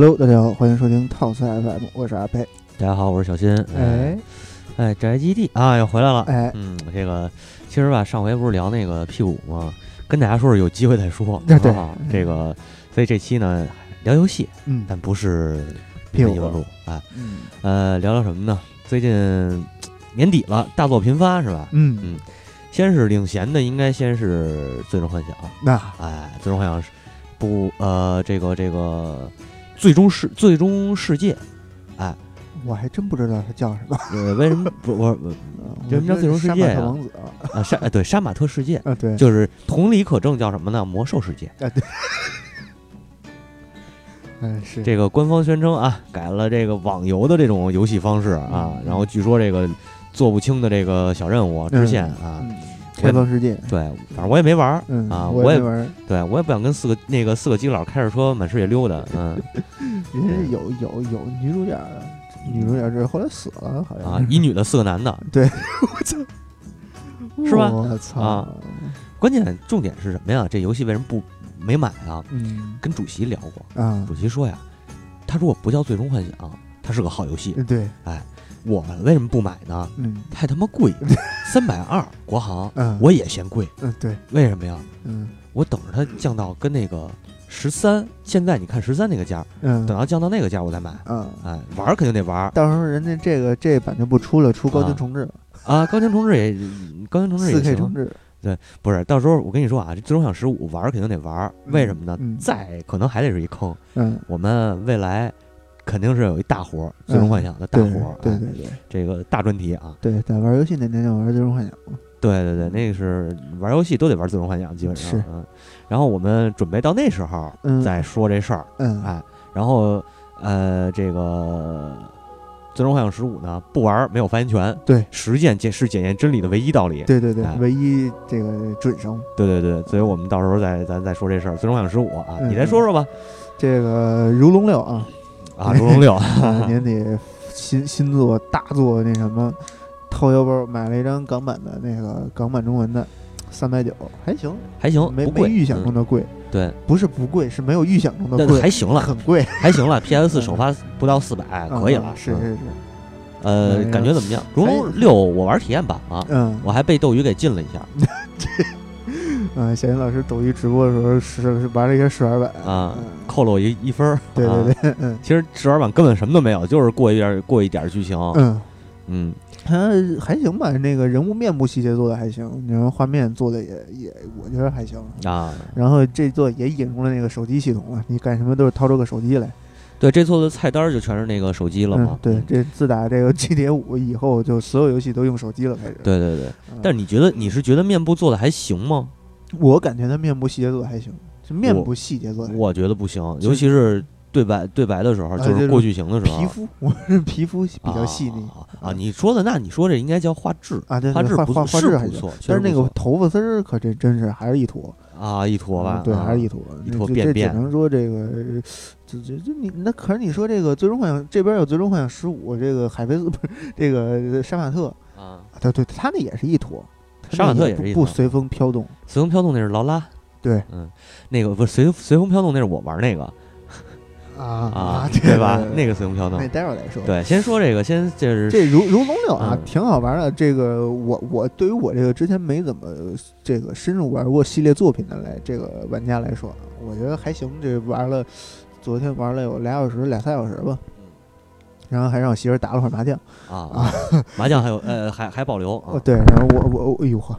Hello，大家好，欢迎收听套赛 FM，我是阿佩。大家好，我是小新。哎哎，宅基地啊，又回来了。哎，嗯，这个其实吧，上回不是聊那个 P 五吗？跟大家说是有机会再说。对对啊，这个，所以这期呢聊游戏，嗯但不是 P5 一文录啊。嗯呃，聊聊什么呢？最近年底了，大作频发是吧？嗯嗯先是领衔的，应该先是《最终幻想》。那哎，《最终幻想》是不呃，这个这个最终世最终世界。哎我还真不知道它叫什么。呃，为什么不我我嗯为什么叫最终世界啊？啊，杀呃对杀马特世界，啊，对，就是同理可证叫什么呢？魔兽世界。啊对，嗯 是这个官方宣称啊，改了这个网游的这种游戏方式啊，嗯然后据说这个做不清的这个小任务支线啊，嗯开放世界。对，反正我也没玩儿嗯啊，我也玩。对我也不想跟四个那个四个基佬开着车满世界溜达，嗯 人家有有有女主角，女主角是后来死了，好像啊，一女的四个男的，对我操，是吧我操啊，关键重点是什么呀？这游戏为什么不没买啊？嗯跟主席聊过，啊，主席说呀，他如果不叫最终幻想，它是个好游戏。对，我为什么不买呢？嗯太他妈贵，三百二国行，嗯，我也嫌贵。嗯对，为什么呀？嗯我等着它降到跟那个十三，现在你看十三那个价，嗯等到降到那个价我再买。嗯。哎，玩儿肯定得玩儿到时候人家这个这版就不出了，出高清啊重置了，啊！高清重置也，高清重置四也 K 行重。置。不是，到时候我跟你说啊，这最终想十五玩儿肯定得玩儿，为什么呢？嗯再可能还得是一坑。嗯，我们未来肯定是有一大活儿，最终幻想的大活对对对这个大专题啊。对，在玩游戏那年就玩最终幻想嘛。对对对，那个是玩游戏都得玩最终幻想，基本上。是嗯。然后我们准备到那时候嗯再说这事儿。嗯哎，然后呃，这个《最终幻想十五》呢，不玩儿没有发言权。对，实践检是检验真理的唯一道理。对对对哎，唯一这个准绳。对对对，所以我们到时候再咱再说这事儿。《最终幻想十五》啊，嗯你再说说吧。这个如龙六啊，啊，如龙六 啊年底新新作大作那什么，掏腰包买了一张港版的那个港版中文的，三百九，还行，还行，没贵。没预想中嗯的贵，对，不是不贵，是没有预想中的贵，还行了，很贵，还行了。PS 四首发不到四百，可以了嗯。是嗯是是，呃感觉怎么样？如龙六我玩体验版了，嗯我还被斗鱼给禁了一下 嗯，小云老师抖音直播的时候是是玩了一个试玩版啊嗯，扣了我一一分儿。对啊对对，嗯其实试玩版根本什么都没有，就是过一点过一点儿剧情。嗯。嗯，还还行吧，那个人物面部细节做的还行，然后画面做的也也，我觉得还行。啊，然后这座也引入了那个手机系统了，你干什么都是掏出个手机来。对，这座的菜单儿就全是那个手机了嘛嗯。。对，这自打这个 GTA 五以后，就所有游戏都用手机了，开始。对对对。嗯，但是你觉得你是觉得面部做的还行吗？我感觉他面部细节做的还行，是面部细节做的。我觉得不行，尤其是对白对白的时候，啊就是过剧情的时候，皮肤，我是皮肤比较细腻。啊啊啊！你说的那你说这应该叫画质，啊，对画质对，画画不错画质还不错，但是那个头发丝儿可真真是还是一坨，啊一坨吧，对，啊。还是一坨，一坨变变能说这个，这这这你那可是你说这个《最终幻想》这边有《最终幻想十五》，这个海飞丝不是这个杀马特，啊。对对，他那也是一坨，他杀马特也是一不不随风飘动，随风飘动那是劳拉，对，嗯，那个不是随随风飘动那是我玩那个啊啊，对对吧？那个个随风飘动那，待会儿再说。对，先说这个，先就是这如如龙六啊，嗯挺好玩的。这个我我对于我这个之前没怎么这个深入玩过系列作品的来这个玩家来说，我觉得还行。这玩了，昨天玩了有俩小时俩仨小时吧，然后还让我媳妇儿打了会儿麻将。啊，麻将还有呃还还保留对，然后我我我哎呦呵，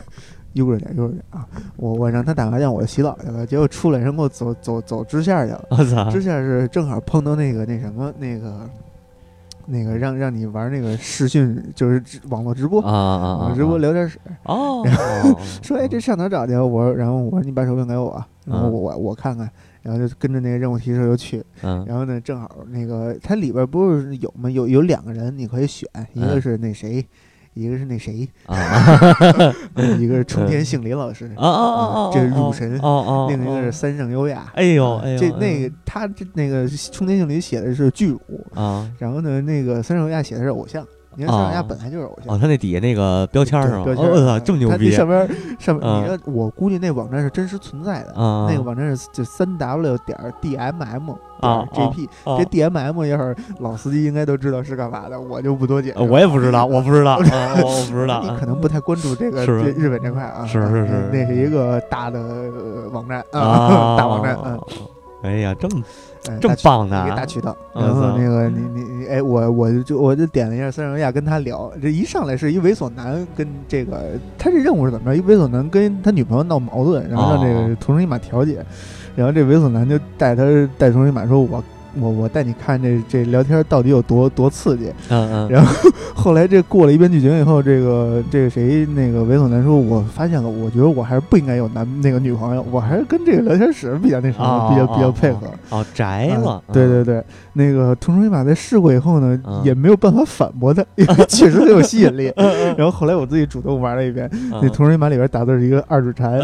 悠着点悠着点啊！我我让他打麻将，我洗澡去了，结果出来人给我走走走支线去了。我操支线是正好碰到那个那什么那个那个让让你玩那个视讯，就是网络直播，啊啊直播聊天室，哦，说哎这上哪儿找去？我说然后我说你把手柄给我，然后嗯我我我看看，然后就跟着那个任务提示就去，嗯然后呢正好那个它里边不是有吗？有有两个人你可以选，一个嗯是那谁。一个是那谁，啊一个是冲田杏林老师！这是入神哦哦，另一个是三圣优雅。哎呦哎呦，这那个他这那个冲田杏林写的是巨乳，啊然后呢那个三圣优雅写的是偶像你看塞尔维亚啊本来就是偶哦，像。他那底下那个标签儿是吧？我操，这么牛逼！上边上面，嗯你说我估计那网站是真实存在的，啊，那个网站是就三 w 点 dmm 啊点 jp，啊这 dmm 要是老司机应该都知道是干嘛的，我就不多解释。我也不知道，我不知道，啊我我不知道你。可能不太关注这个这日本这块啊，是是是那是一个大的呃网站啊，大网站，嗯，哎呀，这么哎这么棒呢一个大渠道。嗯然后那个你你你，哎，我我就我就点了一下塞尔维亚，跟他聊，这一上来是一猥琐男跟这个他这任务是怎么着？一猥琐男跟他女朋友闹矛盾，然后让这哦个同生一马调解，然后这猥琐男就带他带同生一马说，我。我我带你看这这聊天到底有多多刺激。嗯嗯，然后后来这过了一遍剧情以后，这个这个谁那个猥琐男说，我发现了，我觉得我还是不应该有男那个女朋友，我还是跟这个聊天室比较那什么，啊比较比较配合。哦，宅了啊，对对对，那个同城一马在试过以后呢，嗯也没有办法反驳他，因为确实很有吸引力。然后后来我自己主动玩了一遍，嗯那同生一马里边打字是一个二指禅，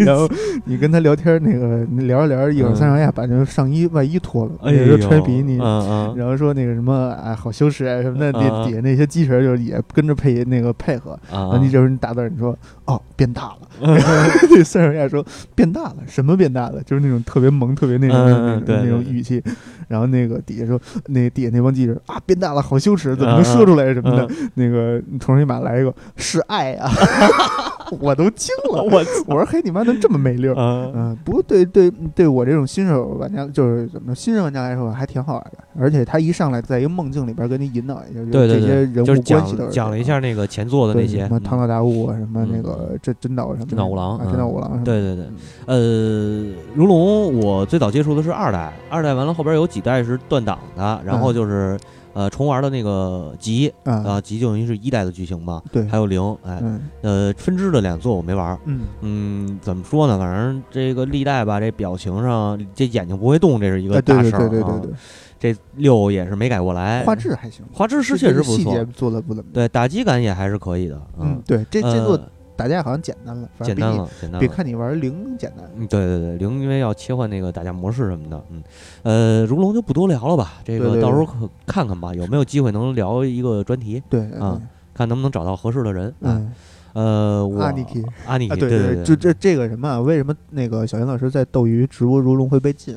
然后你跟他聊天，那个聊着聊着，一会儿三上亚把那个上衣外衣脱了，哎那呦，个穿比基尼。嗯嗯，然后说那个什么，哎，好羞耻啊什么的，底下那些机器人就也跟着配那个配合。然啊后你这时候你打字儿，你说哦变大了，这塞尔维亚说变大了，什么变大了？就是那种特别萌、特别那种嗯那种语气。然后那个底下说，那底下那帮记者啊变大了，好羞耻，怎么嗯能说出来什么的？嗯那个同时一马来一个是爱啊，我都惊了，我我说嘿你妈能这么没溜儿？嗯嗯，不过对对对我这种新手玩家，就是怎么说，新人玩家来说还挺好玩的，而且他一上来在一个梦境里边给你引导一下，对对这些对，就是人物关系都讲是讲了一下那个前作的那些什么唐嗯岛大物啊，什么那嗯。个真真岛什么真岛五郎真岛五郎对对对，嗯。呃，如龙我最早接触的是二代，二代完了后边有几代是断档的，然后嗯。就是呃重玩的那个集啊，啊，集就等于是一代的剧情嘛，对，还有零，哎，嗯呃，分支的两座我没玩，嗯嗯，怎么说呢？反正这个历代吧，这表情上这眼睛不会动，这是一个大事儿啊对对对对，这六也是没改过来，画质还行，画质是确实不错细节，做的不怎么，对打击感也还是可以的，嗯，对，这这座呃打架好像简单了，简单了，简单比。看你玩零简单，嗯，对对对，零因为要切换那个打架模式什么的，嗯，呃，如龙就不多聊了吧，这个到时候可看看吧，有没有机会能聊一个专题，对，啊看能不能找到合适的人。啊嗯。呃，我阿尼基啊，阿尼基，对对就这这个什么啊？为什么那个小严老师在斗鱼直播如龙会被禁？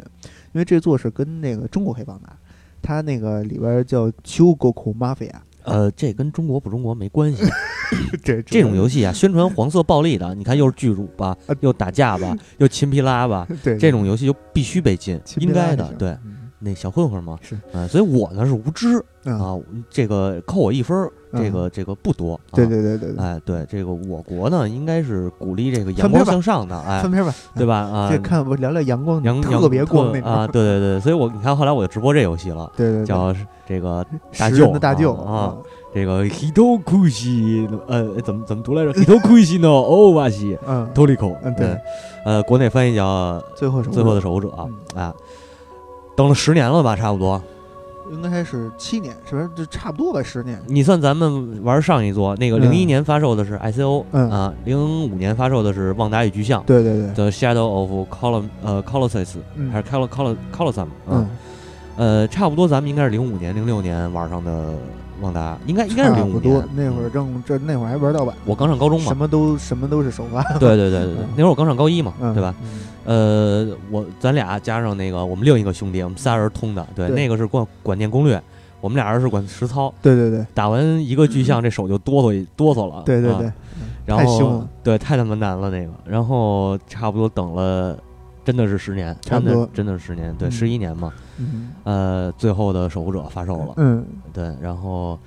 因为这座是跟那个中国黑帮打，他那个里边叫秋国口 mafia，呃，这跟中国不中国没关系。这这种游戏啊，宣传黄色暴力的，你看又是巨乳吧啊，又打架吧，又亲皮拉吧，对这种游戏就必须被禁，应该的对，嗯那小混混嘛，是啊，所以我呢是无知嗯啊，这个扣我一分儿，这嗯个这个不多。啊对对对对对，哎，对这个我国呢，应该是鼓励这个阳光向上的，哎翻，篇吧，对吧？啊这，看我聊聊阳光，阳特别光那种啊，，对对对，所以我你看后来我就直播这游戏了，对对，对叫这个大舅的大舅啊，这个 hitokushi，呃，怎么怎么读来着？hitokushi no owashi 嗯，toriko，嗯对，呃，国内翻译叫最后是最后的守护者嗯啊，等了十年了吧，差不多。应该是七年，是不是？就差不多吧，十年。你算咱们玩上一座，那个嗯零一年发售的是 ICO，嗯啊，零五年发售的是《旺达与巨像》对对对，The Shadow of Colum 呃 Colossus 嗯还是 Col Col Colossus 啊嗯，，呃，差不多咱们应该是零五年、零六年玩上的旺达，应该应该是零五年。那会儿正这那会儿还玩盗版，我刚上高中嘛什，么都什么都是首发，对对对对对嗯，那会儿我刚上高一嘛，嗯对吧？？嗯呃，我咱俩加上那个我们另一个兄弟，我们仨人通的，对，对。那个是管管电攻略，我们俩人是管实操。对对对。打完一个巨像，这手就哆嗦哆嗦了。啊对对。对，然后对，太他妈难了那个。然后差不多等了，真的是十年，差不多。真的真的是十年，对，嗯。十一年嘛。嗯。呃，最后的守护者发售了，嗯。对，然后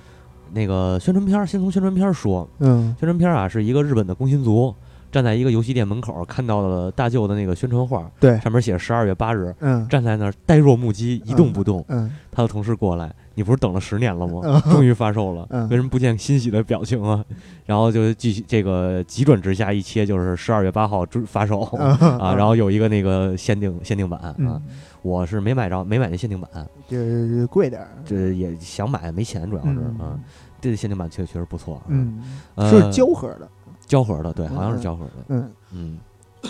那个宣传片儿，先从宣传片儿说，嗯。宣传片儿啊是一个日本的工薪族站在一个游戏店门口，看到了大舅的那个宣传画，对，上面写十二月八日，嗯站在那儿呆若木鸡，一动不动。嗯他的同事过来，你不是等了十年了吗？嗯终于发售了，嗯为什么不见欣喜的表情啊？然后就继续这个急转直下，一切就是十二月八号之发售啊，啊然后有一个那个限定限定版啊嗯，，我是没买着，没买那限定版，就是贵点儿，这也想买没钱，主要是嗯啊，这限定版确确实不错啊，嗯，呃是胶盒的，胶盒的，对，好像是嗯胶盒的，嗯。嗯。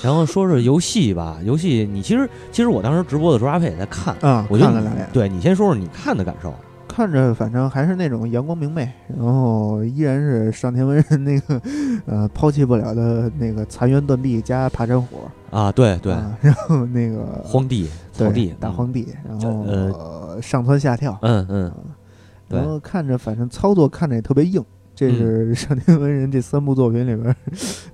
然后说说游戏吧，游戏你其实其实我当时直播的时候，阿佩也在看，啊，我看了两眼，对你先说说你看的感受，看着反正还是那种阳光明媚，然后依然是上天文人那个呃抛弃不了的那个残垣断壁加爬山虎，啊，对对，啊然后那个 荒地草地嗯。大荒地，然后呃呃上蹿下跳，嗯嗯，对。然后看着反正操作看着也特别硬，这嗯是少年文人这三部作品里边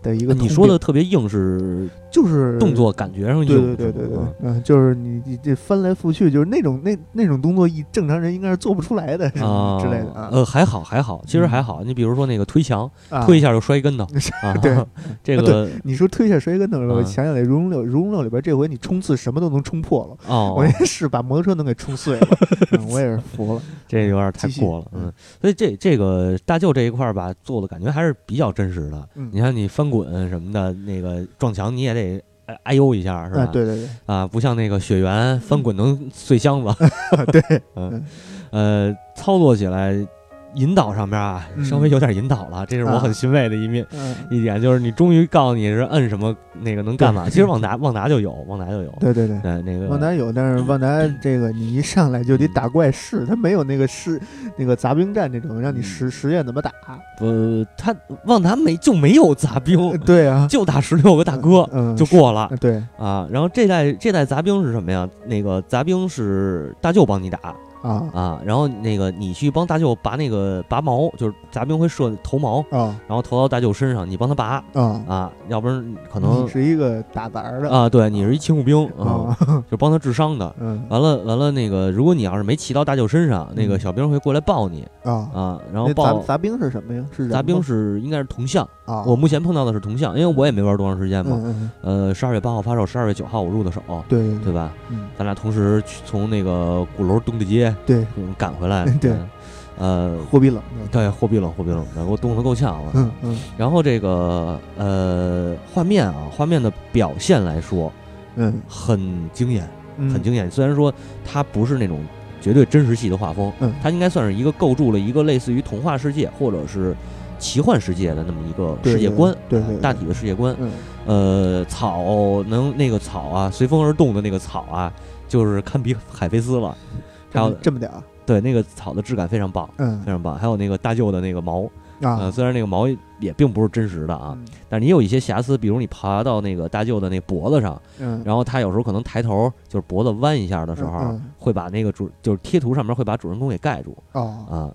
的一个。你说的特别硬是就是动作感觉上对，对对对对，嗯，就是你你这翻来覆去，就是那种那那种动作，一正常人应该是做不出来的，啊 之类的啊。呃，还好还好，其实嗯还好。你比如说那个推墙，啊推一下就摔一跟头 啊，对，啊这个你说推下摔一跟头，我啊想起来《如龙六》《如龙六》里边这回你冲刺什么都能冲破了，哦我，也是把摩托车能给冲碎了，嗯我也是服了。这有点太过了，嗯嗯，所以这这个大舅这一块儿吧，做的感觉还是比较真实的。嗯你看你翻滚什么的，那个撞墙你也得哎哎呦一下，是吧？啊，对对对，啊，不像那个雪原翻滚能碎箱子，对，嗯，呃，操作起来引导上面啊，嗯。稍微有点引导了，这是我啊。很欣慰的一面。嗯，一点就是你终于告诉你是摁什么那个能干嘛，其实旺达旺达就有，旺达就有，对对对。对那个。旺达有，但是旺达这个你一上来就得打怪试，它没有那个试那个杂兵战这种让你实实验怎么打。呃，他旺达没就没有杂兵，对啊，就打十六个大哥嗯，就过了。啊对。啊。然后这代这代杂兵是什么呀？那个杂兵是大舅帮你打啊。啊，然后那个你去帮大舅拔那个拔毛，就是杂兵会射头毛，啊。然后投到大舅身上，你帮他拔啊，啊，要不然可能你是一个打杂儿的。啊，对你是一勤务兵啊，啊，就帮他治伤的。嗯。完了完了，那个如果你要是没骑到大舅身上，那个嗯。小兵会过来抱你啊，啊，然后抱杂杂兵是什么呀？是杂兵是应该是铜像，啊，我目前碰到的是铜像，因为我也没玩多长时间嘛。嗯嗯呃，十二月八号发售，十二月九号我入的手，对对对吧？嗯。咱俩同时去从那个鼓楼东大街对，嗯赶回来，对。嗯，呃，货币冷，对，货币冷，货币冷的，给我冻得够呛了。嗯嗯。然后这个呃，画面啊，画面的表现来说嗯。很惊艳，嗯，很惊艳。虽然说它不是那种绝对真实系的画风，嗯。它应该算是一个构筑了一个类似于童话世界或者是奇幻世界的那么一个世界观，对对对。大体的世界观。嗯。呃，草能那个草啊，随风而动的那个草啊，就是堪比海飞丝了。还有这么点儿，对那个草的质感非常棒，嗯。非常棒。还有那个大舅的那个毛，呃，啊虽然那个毛也并不是真实的啊，嗯。但是你有一些瑕疵，比如你爬到那个大舅的那脖子上，嗯，然后他有时候可能抬头就是脖子弯一下的时候，嗯。会把那个主就是贴图上面会把主人公给盖住。哦。啊。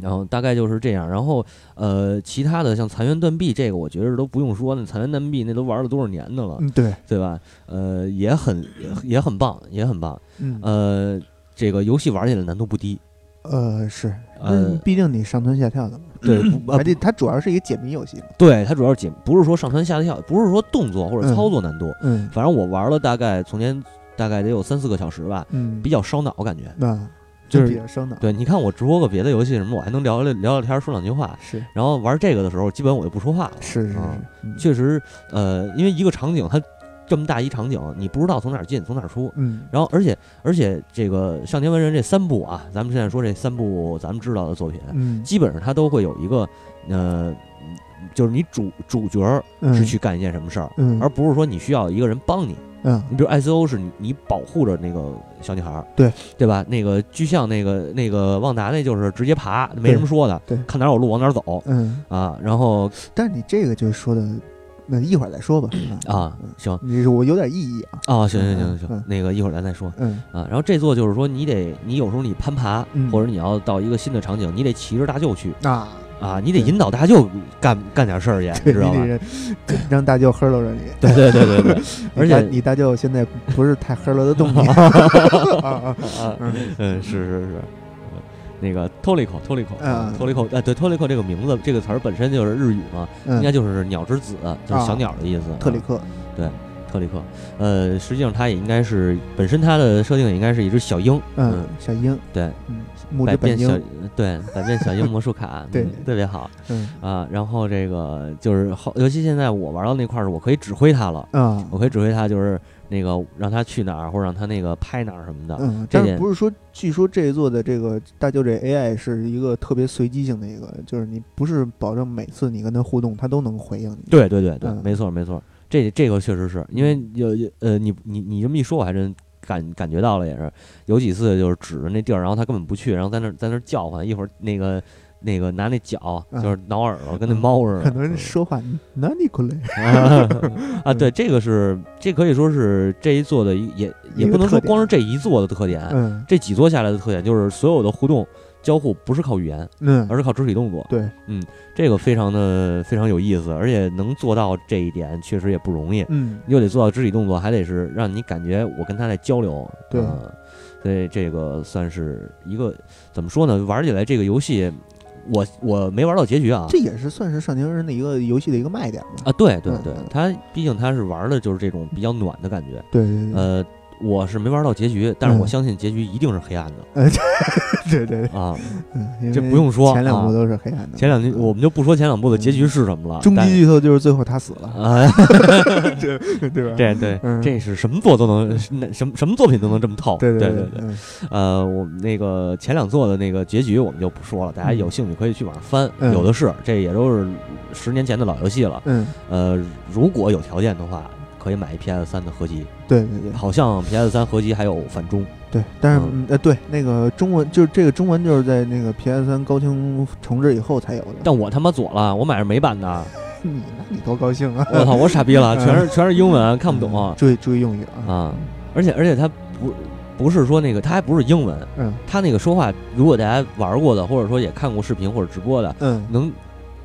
然后大概就是这样，然后呃，其他的像残垣断壁这个，我觉得都不用说，那残垣断壁那都玩了多少年的了，嗯对对吧？呃，也很也也很棒，也很棒。嗯呃，这个游戏玩起来难度不低，呃是，呃嗯毕竟你上蹿下跳的嘛，对，而且它主要是一个解谜游戏嘛，对，它主要是解，不是说上蹿下跳，不是说动作或者嗯操作难度，嗯反正我玩了大概从前大概得有三四个小时吧，嗯，比较烧脑感觉。那就是比较烧脑，对，你看我直播个别的游戏什么，我还能聊聊聊聊天，说两句话。是然后玩这个的时候，基本我就不说话了。是是是确实，呃，因为一个场景它这么大一场景，你不知道从哪儿进，从哪儿出。嗯然后，而且而且这个上天文人这三部啊，咱们现在说这三部咱们知道的作品，嗯基本上它都会有一个呃，就是你主主角是去干一件什么事儿，嗯而不是说你需要一个人帮你。嗯。你比如 ICO 是你你保护着那个小女孩儿，对。对吧？那个巨像那个那个旺达那就是直接爬，没什么说的，对。看哪儿有路往哪儿走。嗯，啊。然后但是你这个就是说的，那一会儿再说吧啊，行。你我有点异议啊，啊，行行行行那个一会儿咱再说。嗯。啊。然后这座就是说你得你有时候你攀爬嗯。或者你要到一个新的场景，你得骑着大舅去。啊，啊，你得引导大舅干干点事儿去，你，知道吧？让大舅呵喽着你，对对对对对，而且你大舅现在不是太呵喽的动静 啊啊，啊，嗯嗯，是是是，嗯那个 Toliko Toliko 嗯 Toliko，哎，对 Toliko 这个名字这个词儿本身就是日语嘛，应该嗯，就是鸟之子，就是小啊。鸟的意思。啊特里克，特里克，呃，实际上它也应该是本身它的设定也应该是一只小鹰，嗯，小鹰，对，嗯，木百变小鹰，对百变小鹰魔术卡，对。嗯特别好。嗯。啊。然后这个就是后，尤其现在我玩到那块儿，我可以指挥它了，啊，我可以指挥它，就是那个让它去哪儿，或者让它那个拍哪儿什么的。嗯，但是不是说，据说这一座的这个大舅这 AI 是一个特别随机性的一个，就是你不是保证每次你跟他互动，他都能回应你。对对对对，嗯。没错没错，这这个确实是因为有有呃，你你你这么一说，我还真感感觉到了，也是有几次就是指着那地儿，然后他根本不去，然后在那在那叫唤，一会儿那个那个拿那脚就是挠耳朵，跟那猫似的。可能说话哪里过来 啊？对，这个是这可以说是这一座的也也不能说光是这一座的特点，嗯，这几座下来的特点就是所有的互动。交互不是靠语言，嗯，而是靠肢体动作。对，嗯，这个非常的非常有意思，而且能做到这一点确实也不容易。嗯，又得做到肢体动作，还得是让你感觉我跟他在交流。对，所以这个算是一个怎么说呢？玩起来这个游戏，我我没玩到结局啊。这也是算是上年人的一个游戏的一个卖点吧？啊，对对对，他毕竟他是玩的就是这种比较暖的感觉。对对对。呃。我是没玩到结局，但是我相信结局一定是黑暗的。呃，对对啊，嗯，这不用说，前两部都是黑暗的。前两集我们就不说前两部的结局是什么了。终极剧透就是最后他死了 啊，对对吧？这对，这是什么作都能，那什么什么作品都能这么透。对对对对。呃，我们那个前两作的那个结局我们就不说了，大家有兴趣可以去网上翻，有的是，这也都是十年前的老游戏了。嗯。呃，如果有条件的话。可以买 PS 三的合集，对对对，好像 PS 三合集还有反中，对，但是呃对，那个中文就是这个中文就是在那个 PS 三高清重置以后才有的。但我他妈左了，我买是美版的。你那你多高兴啊！我操，我傻逼了，全是全是英文，看不懂。注意注意用语啊！啊，而且而且它不不是说那个，它还不是英文，嗯，它那个说话，如果大家玩过的，或者说也看过视频或者直播的，嗯，能。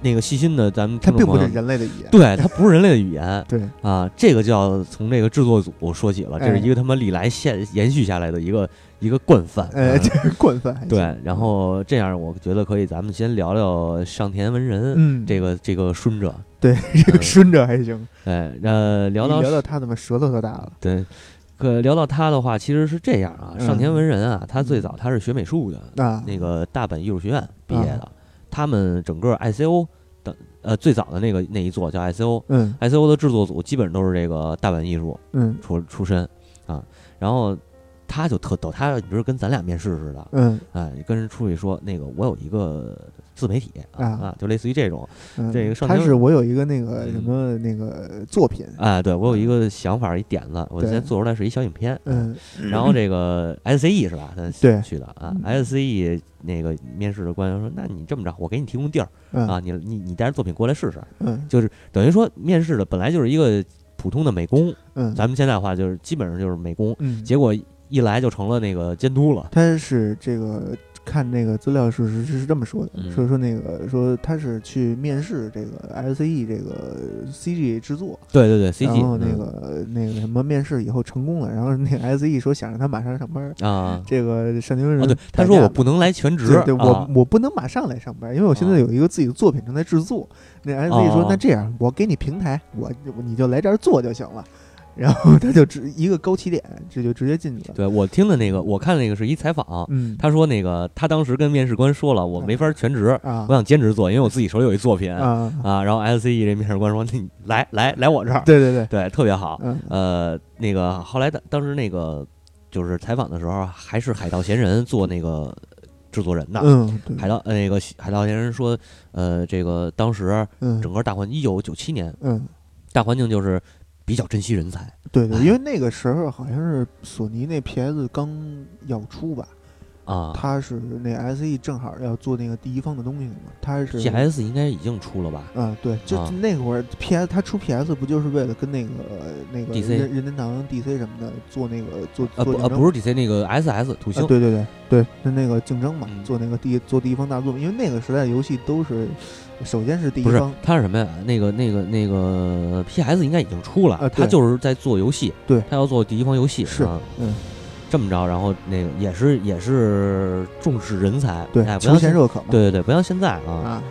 那个细心的咱们，它并不是人类的语言，对，它不是人类的语言，对。啊，这个就要从这个制作组说起了，这是一个他妈历来现延续下来的一个一个惯犯，哎，这是惯犯，对，然后这样我觉得可以，咱们先聊聊上田文人，嗯，这个这个顺着，对，这个顺着还行，哎，呃，聊到聊到他怎么舌头都大了，对，可聊到他的话，其实是这样啊，上田文人啊，他最早他是学美术的，啊，那个大本艺术学院毕业的，他们整个 ICO 的。呃，最早的那个那一座叫 I C O，嗯，I C O 的制作组基本都是这个大阪艺术，嗯，出出身啊，然后他就特逗，他你不是跟咱俩面试似的，嗯，哎，跟人出去说那个我有一个。自媒体啊啊，就类似于这种，这个上他是我有一个那个什么那个作品，哎，对我有一个想法一点子，我现在做出来是一小影片，嗯，然后这个 S C E 是吧？他对去的啊，S C E 那个面试的官员说，那你这么着，我给你提供地儿啊，你你你带着作品过来试试，嗯，就是等于说面试的本来就是一个普通的美工，嗯，咱们现在话就是基本上就是美工，嗯，结果一来就成了那个监督了，他是这个。看那个资料是是是这么说的，说说那个说他是去面试这个 SCE 这个 CG 制作，对对对，CG，然后那个那个什么面试以后成功了，然后那个 SCE 说想让他马上上班啊，这个上京人对他说我不能来全职，对我我不能马上来上班，因为我现在有一个自己的作品正在制作。那 SCE 说那这样我给你平台，我你就来这儿做就行了。然后他就直一个高起点，这就直接进去了。对我听的那个，我看那个是一采访，嗯，他说那个他当时跟面试官说了，我没法全职，我想兼职做，因为我自己手里有一作品啊啊。然后 SCE 这面试官说，你来来来我这儿，对对对对，特别好。呃，那个后来当当时那个就是采访的时候，还是海盗闲人做那个制作人的，嗯，海盗那个海盗闲人说，呃，这个当时整个大环一九九七年，嗯，大环境就是。比较珍惜人才，对对，因为那个时候好像是索尼那 PS 刚要出吧。啊，他是那 S E 正好要做那个第一方的东西嘛，他是 P S 应该已经出了吧？啊，对，就那会儿 P S 他出 P S 不就是为了跟那个那个 D C 任天堂 D C 什么的做那个做呃不呃不是 D C 那个 S S 土星，对对对对，是那个竞争嘛，做那个第做第一方大作，因为那个时代游戏都是首先是第一方，不是他是什么呀？那个那个那个 P S 应该已经出了，他就是在做游戏，对他要做第一方游戏，是嗯。这么着，然后那个也是也是重视人才，对，求贤若渴嘛。对对对，不像现在啊。啊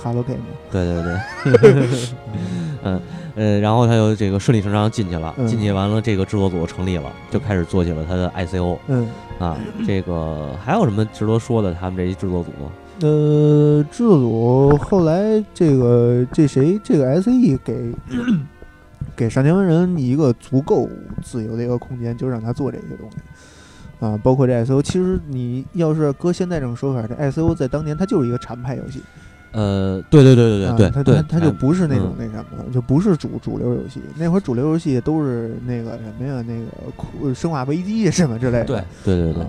，Hello Game。对对对。嗯呃，然后他就这个顺理成章进去了，进去完了，这个制作组成立了，就开始做起了他的 ICO。嗯。啊，这个还有什么值得说的？他们这一制作组？呃，制作组后来这个这谁这个 SE 给。给上田文人一个足够自由的一个空间，就让他做这些东西啊，包括这 S O。其实你要是搁现在这种说法，这 S O 在当年它就是一个禅派游戏。呃，对对对对对对，对，它就不是那种那什么，就不是主主流游戏。那会儿主流游戏都是那个什么呀，那个生化危机什么之类的。对对对对，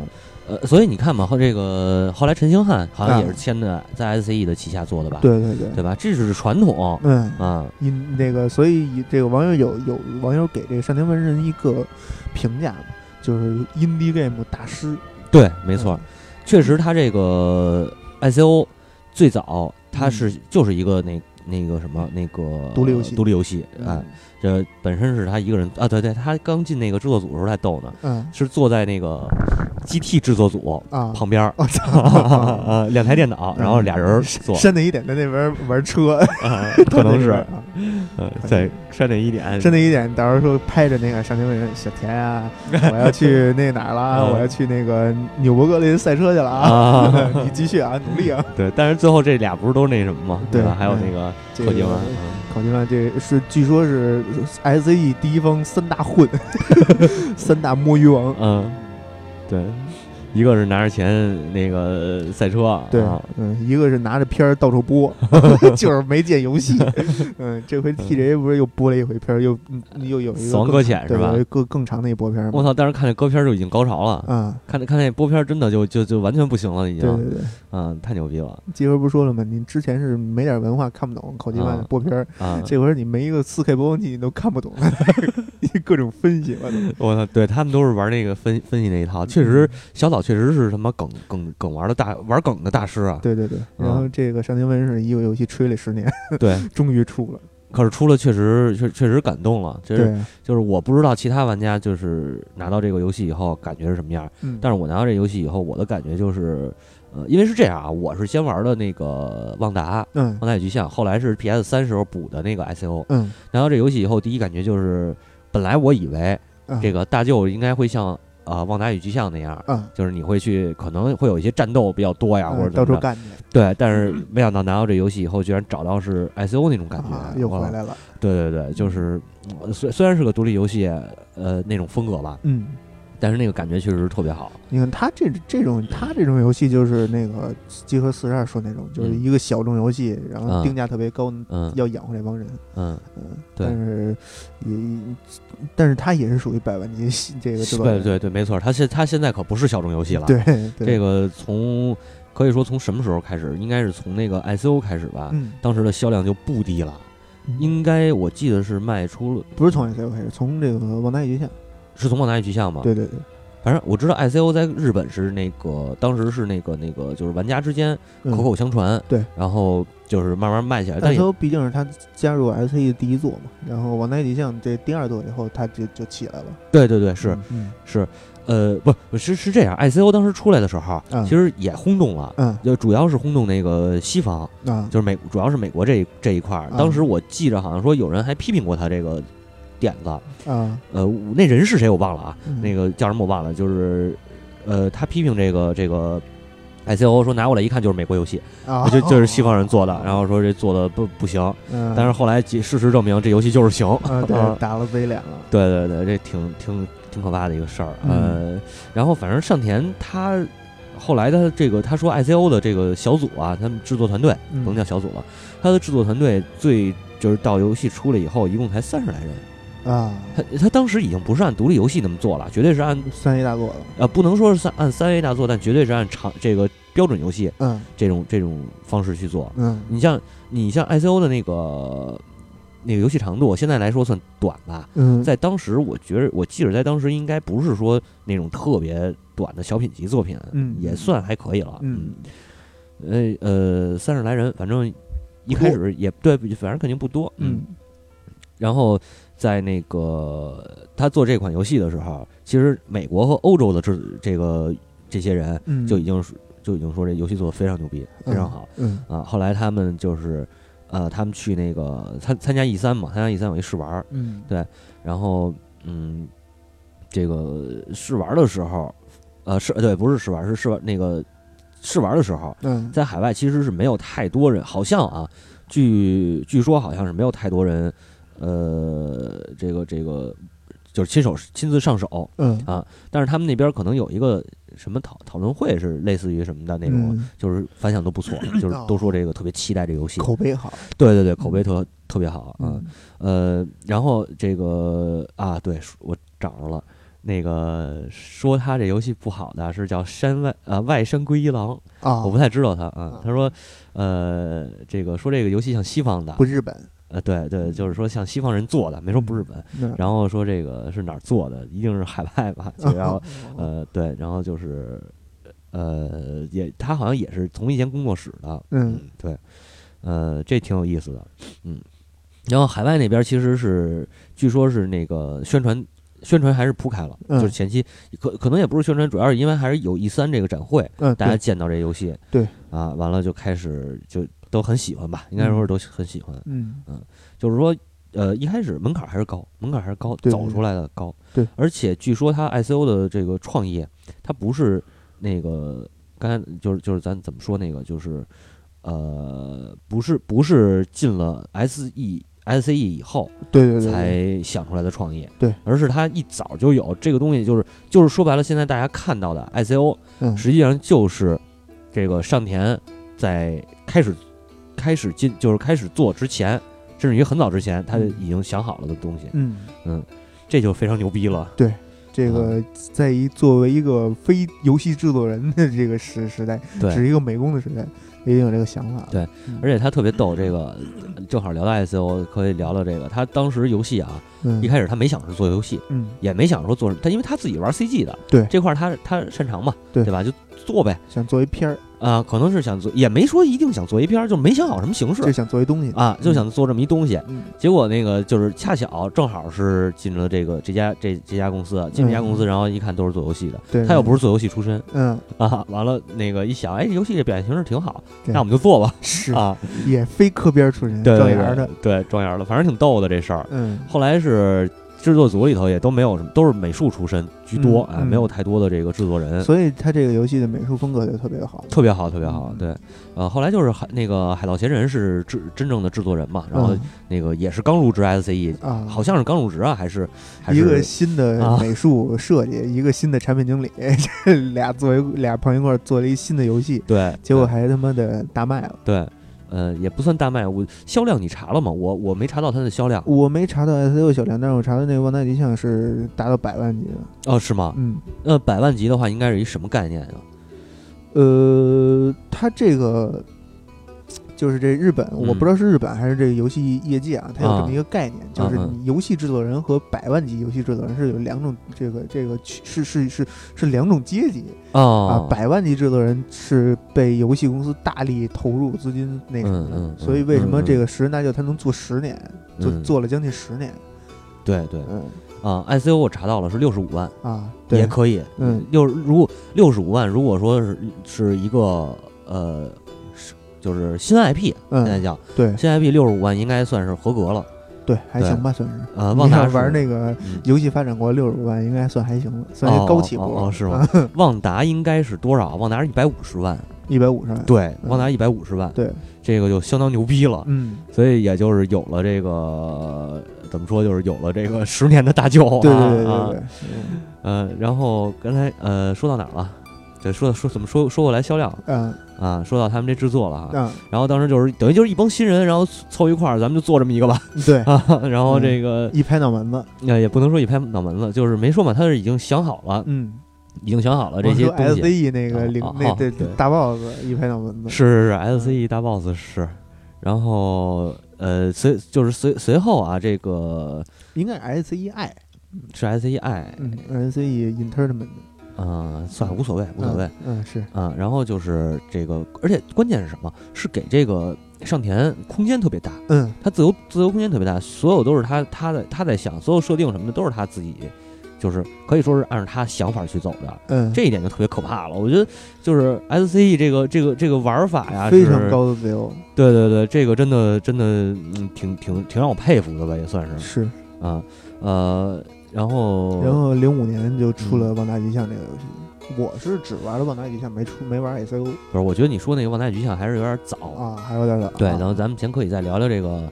呃，所以你看嘛，后这个后来陈星汉好像也是签的在 SCE 的旗下做的吧？对对对，对吧？这是传统。嗯啊，因那个，所以这个网友有有网友给这个上田文人一个评价嘛，就是 indie game 大师。对，没错，确实他这个 ICO 最早。他是就是一个那那个什么那个独立游戏，独立游戏啊。这本身是他一个人啊，对对，他刚进那个制作组的时候还逗呢，嗯，是坐在那个 GT 制作组啊旁边儿，啊，两台电脑，然后俩人坐。山内一点在那边玩车，可能是，呃，在山内一点，山内一点，到时候说拍着那个上天问人小田啊，我要去那哪儿了？我要去那个纽伯格林赛车去了啊！你继续啊，努力啊！对，但是最后这俩不是都那什么吗？对吧？还有那个柯基湾，考金湾，这是据说是。S E 第一方三大混，三大摸鱼王。嗯，对。一个是拿着钱那个赛车，对，嗯，一个是拿着片儿到处播，就是没见游戏。嗯，这回 TJ 不是又播了一回片儿，又又有一个死亡搁浅是吧？更更长的一播片儿我操！当时看那歌片就已经高潮了，嗯，看看那播片真的就就就完全不行了，已经。对对对，嗯，太牛逼了。这回不是说了吗？你之前是没点文化看不懂考级班的播片儿，啊，这回你没一个四 K 播放器你都看不懂，各种分析！我操！对他们都是玩那个分分析那一套，确实小岛确实是什么梗。梗梗玩的大玩梗的大师啊，对对对，然后这个上田文是一个游戏吹了十年，对，终于出了，可是出了确实确确实感动了，就是就是我不知道其他玩家就是拿到这个游戏以后感觉是什么样，嗯，但是我拿到这游戏以后，我的感觉就是，呃，因为是这样啊，我是先玩的那个旺达，嗯，旺达与巨像，后来是 PS 三时候补的那个 ICO，嗯，拿到这游戏以后，第一感觉就是，本来我以为这个大舅应该会像。啊，旺达与巨像那样，嗯，就是你会去，可能会有一些战斗比较多呀，或者到处干去。对，但是没想到拿到这游戏以后，居然找到是 ICO 那种感觉，又回来了。对对对，就是虽虽然是个独立游戏，呃，那种风格吧，嗯。但是那个感觉确实是特别好。你看他这这种他这种游戏就是那个集合四十二说那种，就是一个小众游戏，然后定价特别高，嗯，要养活这帮人，嗯嗯，但是也，但是他也是属于百万级这个对对对，没错，他现他现在可不是小众游戏了。对，这个从可以说从什么时候开始，应该是从那个 ICO 开始吧，当时的销量就不低了，应该我记得是卖出了，不是从 ICO 开始，从这个旺达巨像。是从旺达与巨像吗？对对对，反正我知道 I C O 在日本是那个，当时是那个那个，就是玩家之间口口相传，对，然后就是慢慢卖起来。I C O 毕竟是他加入 S C E 的第一座嘛，然后旺达与巨像这第二座以后，他就就起来了。对对对，是嗯是，呃，不是是这样，I C O 当时出来的时候，其实也轰动了，嗯，就主要是轰动那个西方，啊，就是美，主要是美国这这一块儿。当时我记着好像说有人还批评过他这个。点子。啊，呃，那人是谁我忘了啊，那个叫什么我忘了，就是，呃，他批评这个这个，I C O 说拿过来一看就是美国游戏，啊就就是西方人做的，然后说这做的不不行，但是后来事实证明这游戏就是行，对，打了自己脸了，对对对，这挺挺挺可怕的一个事儿，呃，然后反正上田他后来他这个他说 I C O 的这个小组啊，他们制作团队不能叫小组了，他的制作团队最就是到游戏出来以后，一共才三十来人。啊，他他当时已经不是按独立游戏那么做了，绝对是按三 A 大作了。呃，不能说是三按三 A 大作，但绝对是按长这个标准游戏，嗯，这种这种方式去做。嗯，你像你像 I C O 的那个那个游戏长度，现在来说算短吧。嗯，在当时，我觉得我记着在当时应该不是说那种特别短的小品级作品，嗯，也算还可以了。嗯，呃呃，三十来人，反正一开始也对，反正肯定不多。嗯，然后。在那个他做这款游戏的时候，其实美国和欧洲的这这个这些人就已经就已经说这游戏做的非常牛逼，非常好。嗯啊，后来他们就是呃，他们去那个参参加 E 三嘛，参加 E 三有一试玩，嗯，对，然后嗯，这个试玩的时候，呃，试对不是试玩是试玩那个试玩的时候，嗯，在海外其实是没有太多人，好像啊，据据说好像是没有太多人。呃，这个这个就是亲手亲自上手，嗯。啊，但是他们那边可能有一个什么讨讨论会，是类似于什么的那种，就是反响都不错，就是都说这个特别期待这个游戏，口碑好，对对对，口碑特特别好嗯，呃，然后这个啊，对我找着了。那个说他这游戏不好的是叫山外呃外山归一郎啊，我不太知道他啊。他说，呃，这个说这个游戏像西方的，不日本，呃，对对，就是说像西方人做的，没说不日本。然后说这个是哪儿做的，一定是海外吧？就然后 呃对，然后就是呃也他好像也是同一间工作室的，嗯对，呃这挺有意思的，嗯。然后海外那边其实是据说是那个宣传。宣传还是铺开了，就是前期可可能也不是宣传，主要是因为还是有 E 三这个展会，大家见到这游戏，对啊，完了就开始就都很喜欢吧，应该说是都很喜欢，嗯。嗯，就是说呃一开始门槛还是高，门槛还是高，走出来的高，对，而且据说他 I C O 的这个创业，他不是那个刚才就是就是咱怎么说那个就是呃不是不是进了 S E。S E 以后，对对对，才想出来的创业，对，而是他一早就有这个东西，就是就是说白了，现在大家看到的 I C O，嗯，实际上就是这个上田在开始开始进，就是开始做之前，甚至于很早之前，他已经想好了的东西，嗯。嗯，这就非常牛逼了。对，这个在一作为一个非游戏制作人的 这个时时代，只，是一个美工的时代。也经有这个想法，对，而且他特别逗，这个 正好聊到 S O，可以聊聊这个。他当时游戏啊，一开始他没想着做游戏，嗯，也没想说做他，因为他自己玩 C G 的，对。这块他他擅长嘛，对。对吧？就做呗，想做一片儿。啊，可能是想做，也没说一定想做一篇，就没想好什么形式，就想做一东西啊，就想做这么一东西。嗯，结果那个就是恰巧正好是进了这个这家这这家公司，进这家公司，然后一看都是做游戏的，对，他又不是做游戏出身，嗯啊，完了那个一想，哎，游戏这表现形式挺好，那我们就做吧，是啊，也非科边出身，对状元的，对，状元的，反正挺逗的这事儿。嗯，后来是。制作组里头也都没有什么，都是美术出身居多，哎，没有太多的这个制作人，所以他这个游戏的美术风格就特别好，特别好，特别好。对，呃，后来就是海那个海盗闲人是制真正的制作人嘛，然后那个也是刚入职 SCE 啊，好像是刚入职啊，还是还是一个新的美术设计，一个新的产品经理，这 俩作为俩碰一块做了一新的游戏，对，结果还他妈的大卖了，对。呃，也不算大卖，我销量你查了吗？我我没查到它的销量，我没查到 S U 销量，但是我查到那个《万达吉象》是达到百万级的。哦，是吗？嗯，那百万级的话，应该是一什么概念呀？呃，它这个。就是这日本，我不知道是日本还是这个游戏业界啊，它有这么一个概念，就是你游戏制作人和百万级游戏制作人是有两种，这个这个是是是是两种阶级啊。百万级制作人是被游戏公司大力投入资金那什么的，所以为什么这个十人大就他能做十年，做做了将近十年？对对，嗯。啊，I C O 我查到了是六十五万。啊，也可以，嗯，六如果六十五万，如果说是是一个呃。就是新 IP，现在叫对新 IP 六十五万应该算是合格了，对，还行吧，算是。呃，旺达玩那个游戏发展过六十五万，应该算还行了，算是高起步。哦，是吗？旺达应该是多少？旺达是一百五十万，一百五十万。对，旺达一百五十万。对，这个就相当牛逼了。嗯，所以也就是有了这个怎么说，就是有了这个十年的大舅。对对对对对。嗯，然后刚才呃说到哪儿了？对，说说怎么说说过来销量？嗯。啊，说到他们这制作了哈，嗯，然后当时就是等于就是一帮新人，然后凑一块儿，咱们就做这么一个吧，对，啊，然后这个一拍脑门子，那也不能说一拍脑门子，就是没说嘛，他是已经想好了，嗯，已经想好了这些东西。S E 那个领那对大 boss 一拍脑门子，是是是 S C E 大 boss 是，然后呃随就是随随后啊，这个应该是 S E I，是 S E I，嗯，S C E Entertainment。嗯，算了，无所谓，无所谓。嗯，是嗯，然后就是这个，而且关键是什么？是给这个上田空间特别大。嗯，他自由自由空间特别大，所有都是他他在他在想，所有设定什么的都是他自己，就是可以说是按照他想法去走的。嗯，这一点就特别可怕了。我觉得就是 S C E 这个这个这个玩法呀，非常高的自由。对对对，这个真的真的嗯，挺挺挺让我佩服的吧，也算是。是啊，呃。然后，然后零五年就出了《旺达吉象》这个游戏，我是只玩了《旺达吉象》，没出没玩 S O。不是，我觉得你说那个《旺达吉象》还是有点早。啊，还有点早。对，然后咱们先可以再聊聊这个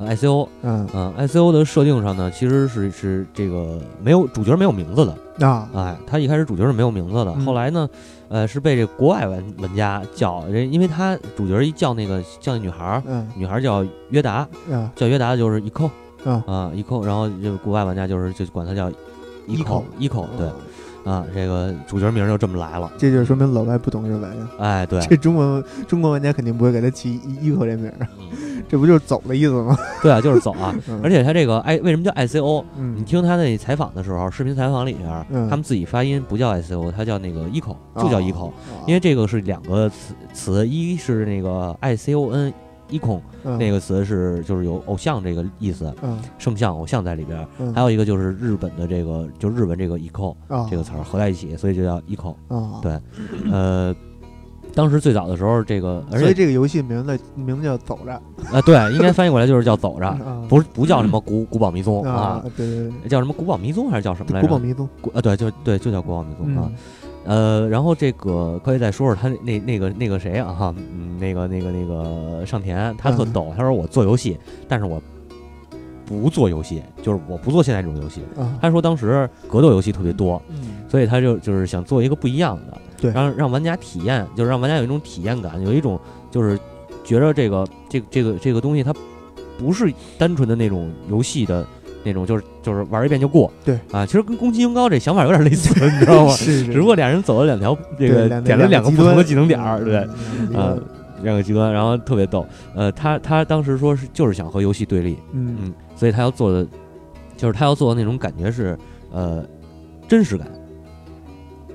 ICO，嗯。嗯，ICO 的设定上呢，其实是是这个没有主角没有名字的。啊，哎，他一开始主角是没有名字的，后来呢，呃，是被这国外玩玩家叫，人，因为他主角一叫那个叫那女孩儿，女孩叫约达，叫约达就是 Eco，啊，Eco，然后就国外玩家就是就管他叫 Eco，Eco，对。啊，这个主角名就这么来了，这就说明老外不懂日文呀。哎，对，这中国中国玩家肯定不会给他起一口这名儿，这不就是走的意思吗？对啊，就是走啊。而且他这个 I 为什么叫 ICO？你听他那采访的时候，视频采访里边，他们自己发音不叫 ICO，他叫那个 Eco，就叫 Eco，因为这个是两个词词，一是那个 ICON。一孔那个词是就是有偶像这个意思，圣像偶像在里边，还有一个就是日本的这个就日文这个 eco 这个词儿合在一起，所以就叫 eco。对，呃，当时最早的时候，这个而且这个游戏名字名字叫走着。啊，对，应该翻译过来就是叫走着，不是不叫什么古古堡迷踪啊，对对对，叫什么古堡迷踪还是叫什么来着？古堡迷踪，啊对，就对就叫古堡迷踪啊。呃，然后这个可以再说说他那那个那个谁啊哈，嗯，那个那个那个上田，他特逗，他说我做游戏，但是我不做游戏，就是我不做现在这种游戏。他说当时格斗游戏特别多，所以他就就是想做一个不一样的，对，让让玩家体验，就是让玩家有一种体验感，有一种就是觉着这个这这个这个东西它不是单纯的那种游戏的。那种就是就是玩一遍就过，对啊，其实跟宫崎英高这想法有点类似，你知道吗？是，只不过俩人走了两条这个点了两个不同的技能点儿，对，啊，两个极端，然后特别逗。呃，他他当时说是就是想和游戏对立，嗯嗯，所以他要做的就是他要做的那种感觉是呃真实感。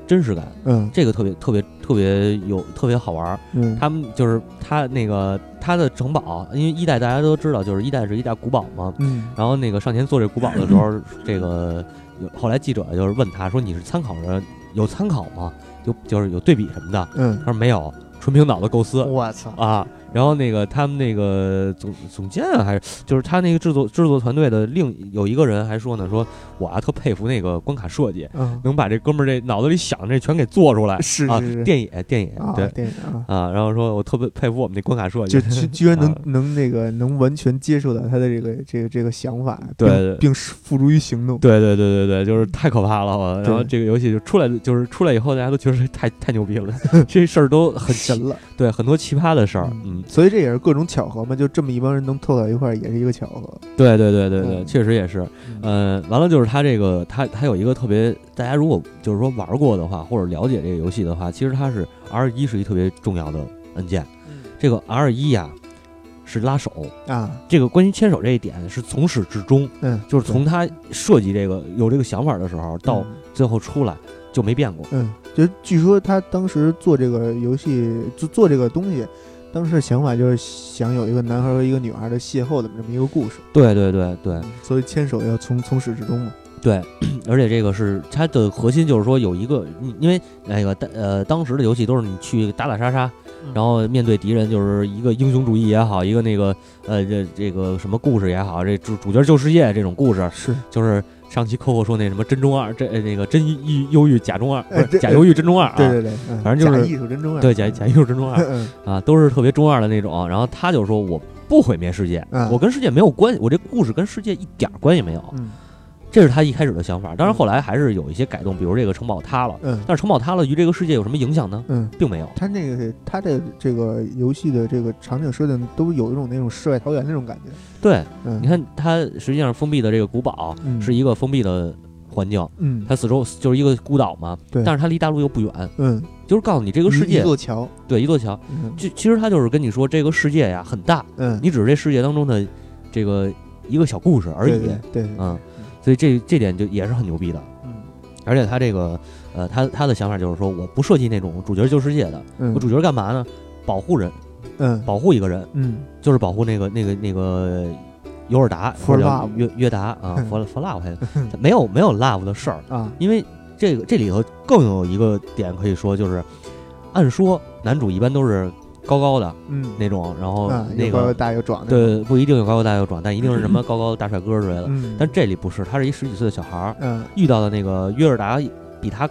真实感，嗯，这个特别特别特别有特别好玩儿。嗯，他们就是他那个他的城堡，因为一代大家都知道，就是一代是一代古堡嘛。嗯，然后那个上前做这古堡的时候，这个有后来记者就是问他说：“你是参考着有参考吗？就就是有对比什么的？”嗯，他说没有，纯凭脑子构思。我操啊！然后那个他们那个总总监啊，还是就是他那个制作制作团队的另有一个人还说呢，说我啊特佩服那个关卡设计，能把这哥们儿这脑子里想这全给做出来。是啊，电影电野对。电影啊，然后说我特别佩服我们那关卡设计，就居 居然能能那个能完全接受到他的这个这个这个想法，对，并付诸于行动。对对对对对，就是太可怕了。然后这个游戏就出来，就是出来以后，大家都觉得太太牛逼了，这事儿都很神了。对，很多奇葩的事儿，嗯，所以这也是各种。巧合嘛，就这么一帮人能凑到一块儿，也是一个巧合。对对对对对，确实也是。呃，完了就是他这个，他他有一个特别，大家如果就是说玩过的话，或者了解这个游戏的话，其实它是 R 一是一特别重要的按键。这个 R 一呀是拉手啊，这个关于牵手这一点是从始至终，嗯，就是从他设计这个有这个想法的时候到最后出来就没变过。嗯，就据说他当时做这个游戏，就做这个东西。当时的想法就是想有一个男孩和一个女孩的邂逅的这么一个故事。对对对对，所以牵手要从从始至终嘛。对，而且这个是它的核心，就是说有一个，因为那个呃当时的游戏都是你去打打杀杀，然后面对敌人就是一个英雄主义也好，一个那个呃这这个什么故事也好，这主主角救世界这种故事是就是。上期 Coco 说那什么真中二，这那个真忧忧郁假中二，不是假忧郁真中二啊，对对对，反正就是艺术真中二，对假假艺术真中二啊，都是特别中二的那种。然后他就说我不毁灭世界，我跟世界没有关系，我这故事跟世界一点关系没有。这是他一开始的想法，当然后来还是有一些改动，比如这个城堡塌了，嗯，但是城堡塌了，与这个世界有什么影响呢？嗯，并没有。他那个他的这个游戏的这个场景设定都有一种那种世外桃源那种感觉。对，你看它实际上封闭的这个古堡是一个封闭的环境，嗯，它四周就是一个孤岛嘛，对，但是它离大陆又不远，嗯，就是告诉你这个世界一座桥，对，一座桥，就其实它就是跟你说这个世界呀很大，嗯，你只是这世界当中的这个一个小故事而已，对，嗯。所以这这点就也是很牛逼的，嗯，而且他这个，呃，他他的想法就是说，我不设计那种主角救世界的，我主角干嘛呢？保护人，嗯，保护一个人，嗯，就是保护那个那个那个尤尔达，或者叫约约达啊，佛佛 love，没有没有 love 的事儿啊，因为这个这里头更有一个点可以说，就是按说男主一般都是。高高的，嗯，那种，然后那个大又壮，对，不一定有高高大又壮，但一定是什么高高的大帅哥之类的。但这里不是，他是一十几岁的小孩儿，嗯，遇到的那个约尔达比他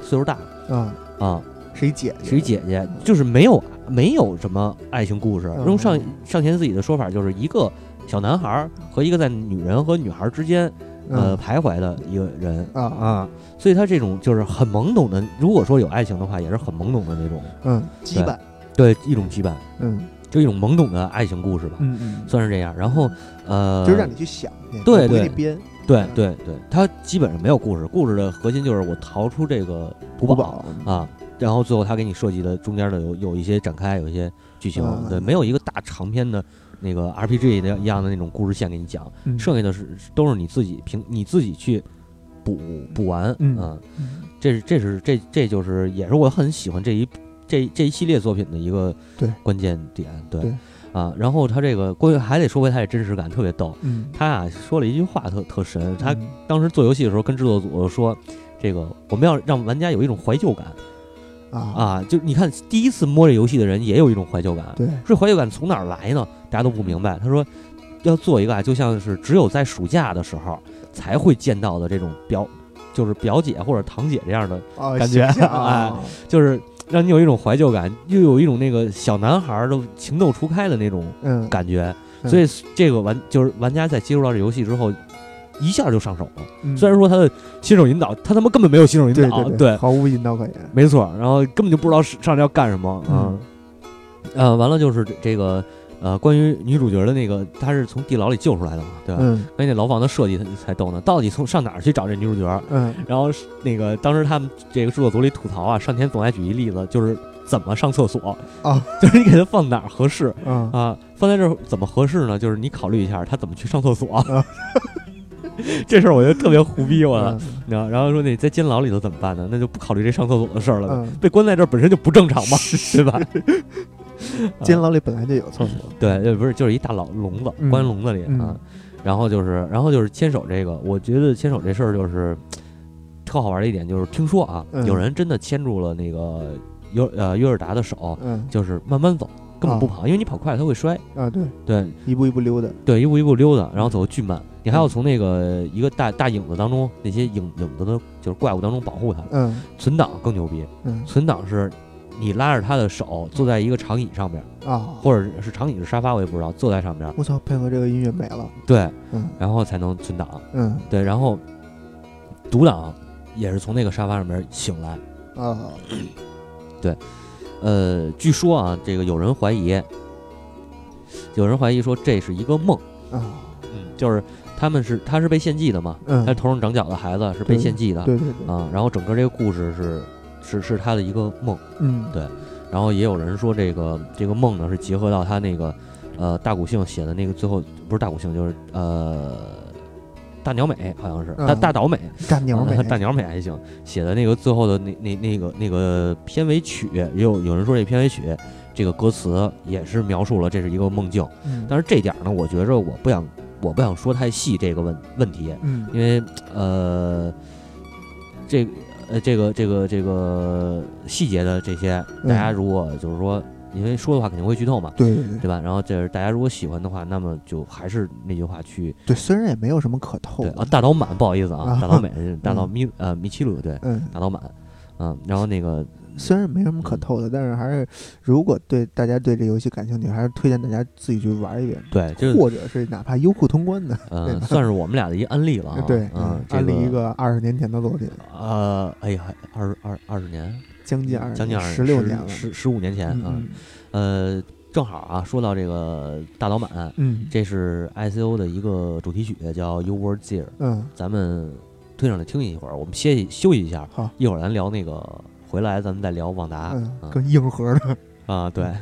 岁数大，啊啊，是一姐姐，是一姐姐，就是没有没有什么爱情故事。用上上前自己的说法，就是一个小男孩和一个在女人和女孩之间呃徘徊的一个人啊。啊，所以他这种就是很懵懂的，如果说有爱情的话，也是很懵懂的那种，嗯，羁绊，对，一种羁绊，嗯，就一种懵懂的爱情故事吧，嗯嗯，算是这样。然后呃，就是让你去想，对对，编，对对对，它基本上没有故事，故事的核心就是我逃出这个古堡啊。然后最后他给你设计的中间的有有一些展开，有一些剧情，对，没有一个大长篇的那个 RPG 的一样的那种故事线给你讲，剩下的是都是你自己凭你自己去补补完，嗯，这是这是这这就是也是我很喜欢这一这这一系列作品的一个对关键点，对啊，然后他这个关于还得说回他的真实感特别逗，嗯他啊说了一句话特特神，他当时做游戏的时候跟制作组说，这个我们要让玩家有一种怀旧感。啊啊！就你看，第一次摸这游戏的人也有一种怀旧感。对，这怀旧感从哪儿来呢？大家都不明白。他说，要做一个啊，就像是只有在暑假的时候才会见到的这种表，就是表姐或者堂姐这样的感觉。哎，就是让你有一种怀旧感，又有一种那个小男孩都情窦初开的那种感觉。所以这个玩就是玩家在接触到这游戏之后。一下就上手了，虽然说他的新手引导，他他妈根本没有新手引导，对，毫无引导可言，没错。然后根本就不知道上来要干什么啊，呃，完了就是这个呃，关于女主角的那个，她是从地牢里救出来的嘛，对吧？嗯。关键牢房的设计他才逗呢，到底从上哪儿去找这女主角？嗯。然后那个当时他们这个制作组里吐槽啊，上天总爱举一例子，就是怎么上厕所啊，就是你给他放哪儿合适啊？啊，放在这儿怎么合适呢？就是你考虑一下他怎么去上厕所。这事儿我觉得特别胡逼，我了，然后然后说你在监牢里头怎么办呢？那就不考虑这上厕所的事儿了，被关在这儿本身就不正常嘛，对吧？监牢里本来就有厕所，对，不是就是一大老笼子，关笼子里啊。然后就是，然后就是牵手这个，我觉得牵手这事儿就是特好玩的一点，就是听说啊，有人真的牵住了那个约呃约尔达的手，就是慢慢走，根本不跑，因为你跑快了他会摔。啊。对。对，一步一步溜达，对，一步一步溜达，然后走的巨慢。你还要从那个一个大大影子当中，那些影影子的，就是怪物当中保护它。嗯，存档更牛逼。嗯，存档是，你拉着他的手坐在一个长椅上面啊，或者是长椅是沙发，我也不知道，坐在上面。我操，配合这个音乐没了。对，嗯，然后才能存档。嗯，对，然后独档也是从那个沙发上面醒来。啊，对，呃，据说啊，这个有人怀疑，有人怀疑说这是一个梦啊，嗯，就是。他们是他是被献祭的嘛？嗯，他头上长角的孩子是被献祭的，对对对啊。然后整个这个故事是是是他的一个梦，嗯，对。然后也有人说这个这个梦呢是结合到他那个呃大谷姓写的那个最后不是大谷姓就是呃大鸟美好像是大大岛美大鸟美大鸟美还行写的那个最后的那那那个那个片尾曲也有有人说这片尾曲这个歌词也是描述了这是一个梦境，但是这点呢我觉着我不想。我不想说太细这个问问题，嗯，因为呃，这呃这个这个这个细节的这些，大家如果就是说，因为说的话肯定会剧透嘛，对对对，对吧？然后这是大家如果喜欢的话，那么就还是那句话去，对，虽然也没有什么可透的啊，大岛满不好意思啊，大岛美，大岛米呃米奇鲁对，嗯，大岛满，嗯，然后那个。虽然没什么可透的，但是还是，如果对大家对这游戏感兴趣，还是推荐大家自己去玩一遍。对，或者是哪怕优酷通关的，嗯，算是我们俩的一案例了。对，嗯，安利一个二十年前的作品。呃，哎呀，二二二十年，将近二，将近十六年了，十十五年前啊。呃，正好啊，说到这个大老板，嗯，这是 I C O 的一个主题曲，叫 You Were There。嗯，咱们推上来听一会儿，我们歇息休息一下。好，一会儿咱聊那个。回来咱们再聊旺达，跟硬核的啊，对。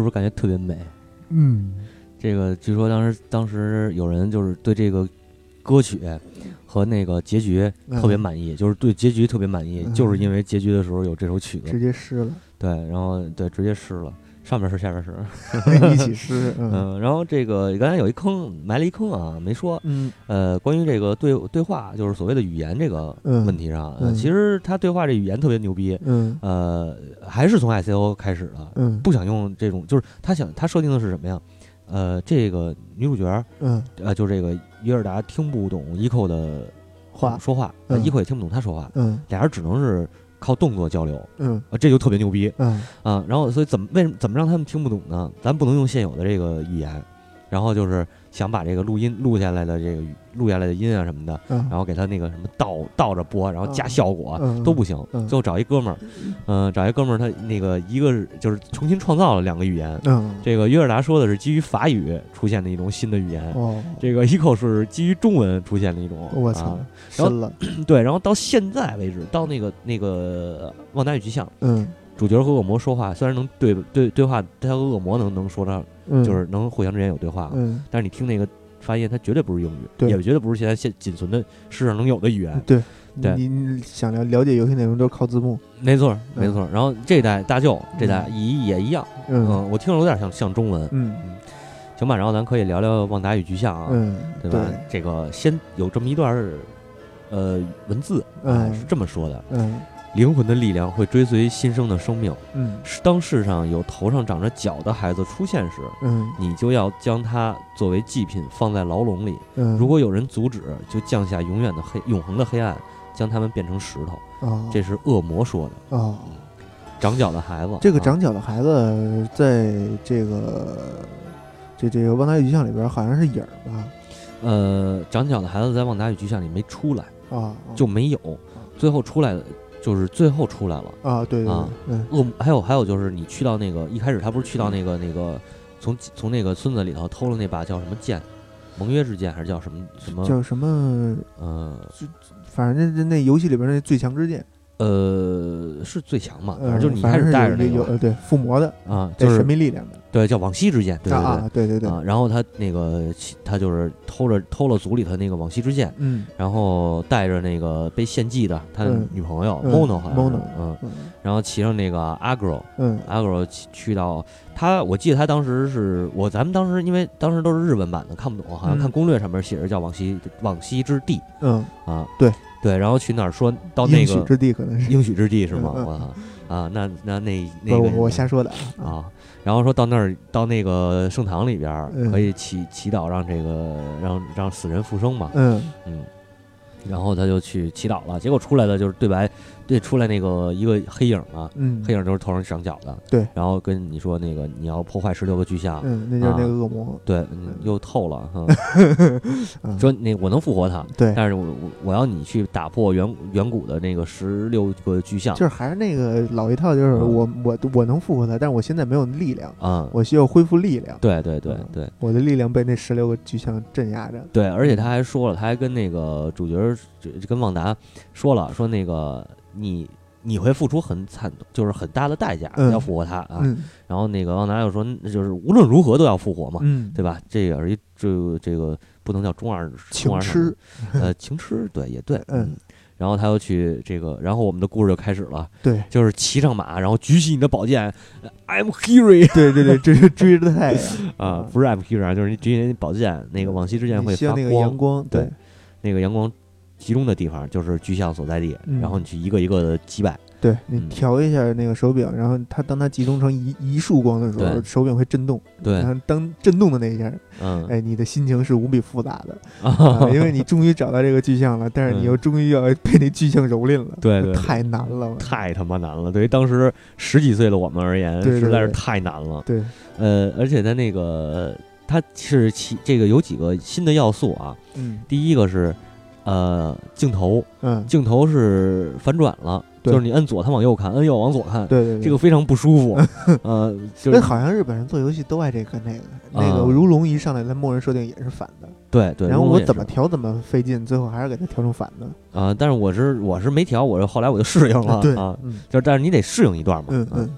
是不是感觉特别美？嗯，这个据说当时当时有人就是对这个歌曲和那个结局特别满意，就是对结局特别满意，就是因为结局的时候有这首曲子，直接湿了。对，然后对，直接湿了。上面是，下面是，一起湿。嗯，然后这个刚才有一坑，埋了一坑啊，没说。嗯，呃，关于这个对对话，就是所谓的语言这个问题上，其实他对话这语言特别牛逼。嗯，呃，还是从 ICO 开始的。嗯，不想用这种，就是他想他设定的是什么呀？呃，这个女主角，嗯，呃，就这个约尔达听不懂伊寇的话说话，伊寇也听不懂他说话。嗯，俩人只能是。靠动作交流，嗯，啊，这就特别牛逼，嗯啊，然后所以怎么为什么怎么让他们听不懂呢？咱不能用现有的这个语言，然后就是。想把这个录音录下来的这个录下来的音啊什么的，然后给他那个什么倒倒着播，然后加效果都不行。最后找一哥们儿，嗯，找一哥们儿，他那个一个就是重新创造了两个语言。这个约尔达说的是基于法语出现的一种新的语言，这个伊口是基于中文出现的一种。我操，深了。对，然后到现在为止，到那个那个旺达与巨像，嗯。主角和恶魔说话，虽然能对对对话，他和恶魔能能说上，就是能互相之间有对话，但是你听那个发音，它绝对不是英语，也绝对不是现在现仅存的世上能有的语言。对，对，你想了了解游戏内容都是靠字幕。没错，没错。然后这代大舅这代也也一样，嗯，我听着有点像像中文，嗯。嗯，行吧。然后咱可以聊聊旺达与巨像啊，嗯，对吧？这个先有这么一段呃文字，嗯，是这么说的，嗯。灵魂的力量会追随新生的生命。嗯，当世上有头上长着角的孩子出现时，嗯，你就要将他作为祭品放在牢笼里。嗯，如果有人阻止，就降下永远的黑、永恒的黑暗，将他们变成石头。哦，这是恶魔说的。哦，长角的孩子，这个长角的孩子，在这个这这个《旺达与巨像》里边好像是影儿吧？呃，长角的孩子在《旺达与巨像》里没出来啊，就没有，最后出来的。就是最后出来了。啊，对啊，恶还有还有就是你去到那个一开始他不是去到那个那个从从那个村子里头偷了那把叫什么剑，盟约之剑还是叫什么什么？叫什么？呃，反正那那游戏里边那最强之剑。呃，是最强嘛？反正就是你开始带着那个，呃，对，附魔的啊，就是神秘力量的，对，叫往昔之剑，对对对，对对对。然后他那个他就是偷了偷了族里头那个往昔之剑，嗯，然后带着那个被献祭的他的女朋友 Mono，好像，Mono，，嗯，然后骑上那个 Agro，嗯，Agro 去到他，我记得他当时是我咱们当时因为当时都是日文版的，看不懂，好像看攻略上面写着叫往昔往昔之地，嗯。啊，对。对，然后去哪儿说到那个应许之地可能是应许之地是吗？我操啊，那那那那个我瞎说的啊。然后说到那儿到那个圣堂里边可以祈祈祷让这个让让死人复生嘛。嗯嗯。然后他就去祈祷了，结果出来的就是对白，对出来那个一个黑影嘛，嗯，黑影就是头上长角的，对，然后跟你说那个你要破坏十六个巨像，嗯，那就是那个恶魔，对，又透了哈，说那我能复活他，对，但是我我要你去打破远远古的那个十六个巨像，就是还是那个老一套，就是我我我能复活他，但是我现在没有力量啊，我需要恢复力量，对对对对，我的力量被那十六个巨像镇压着，对，而且他还说了，他还跟那个主角。跟旺达说了，说那个你你会付出很惨，就是很大的代价要复活他啊。然后那个旺达又说，就是无论如何都要复活嘛，对吧？这也是一这这个不能叫中二情痴，呃，情痴对也对，嗯。然后他又去这个，然后我们的故事就开始了，对，就是骑上马，然后举起你的宝剑，I'm here，对对对，这是追着太阳 啊，不是 I'm here，就是你举起宝剑，那个往昔之剑会发光，对，那个阳光。集中的地方就是巨像所在地，然后你去一个一个的击败。对你调一下那个手柄，然后它当它集中成一一束光的时候，手柄会震动。对，然后当震动的那一下，嗯，哎，你的心情是无比复杂的，因为你终于找到这个巨像了，但是你又终于要被那巨像蹂躏了。对对，太难了，太他妈难了。对于当时十几岁的我们而言，实在是太难了。对，呃，而且它那个它是其这个有几个新的要素啊。嗯，第一个是。呃，镜头，嗯，镜头是反转了，就是你摁左，它往右看；摁右，往左看。对对，这个非常不舒服。呃，那好像日本人做游戏都爱这个那个那个如龙一上来，它默认设定也是反的。对对。然后我怎么调怎么费劲，最后还是给它调成反的。啊，但是我是我是没调，我是后来我就适应了。对啊，就是但是你得适应一段嘛。嗯嗯。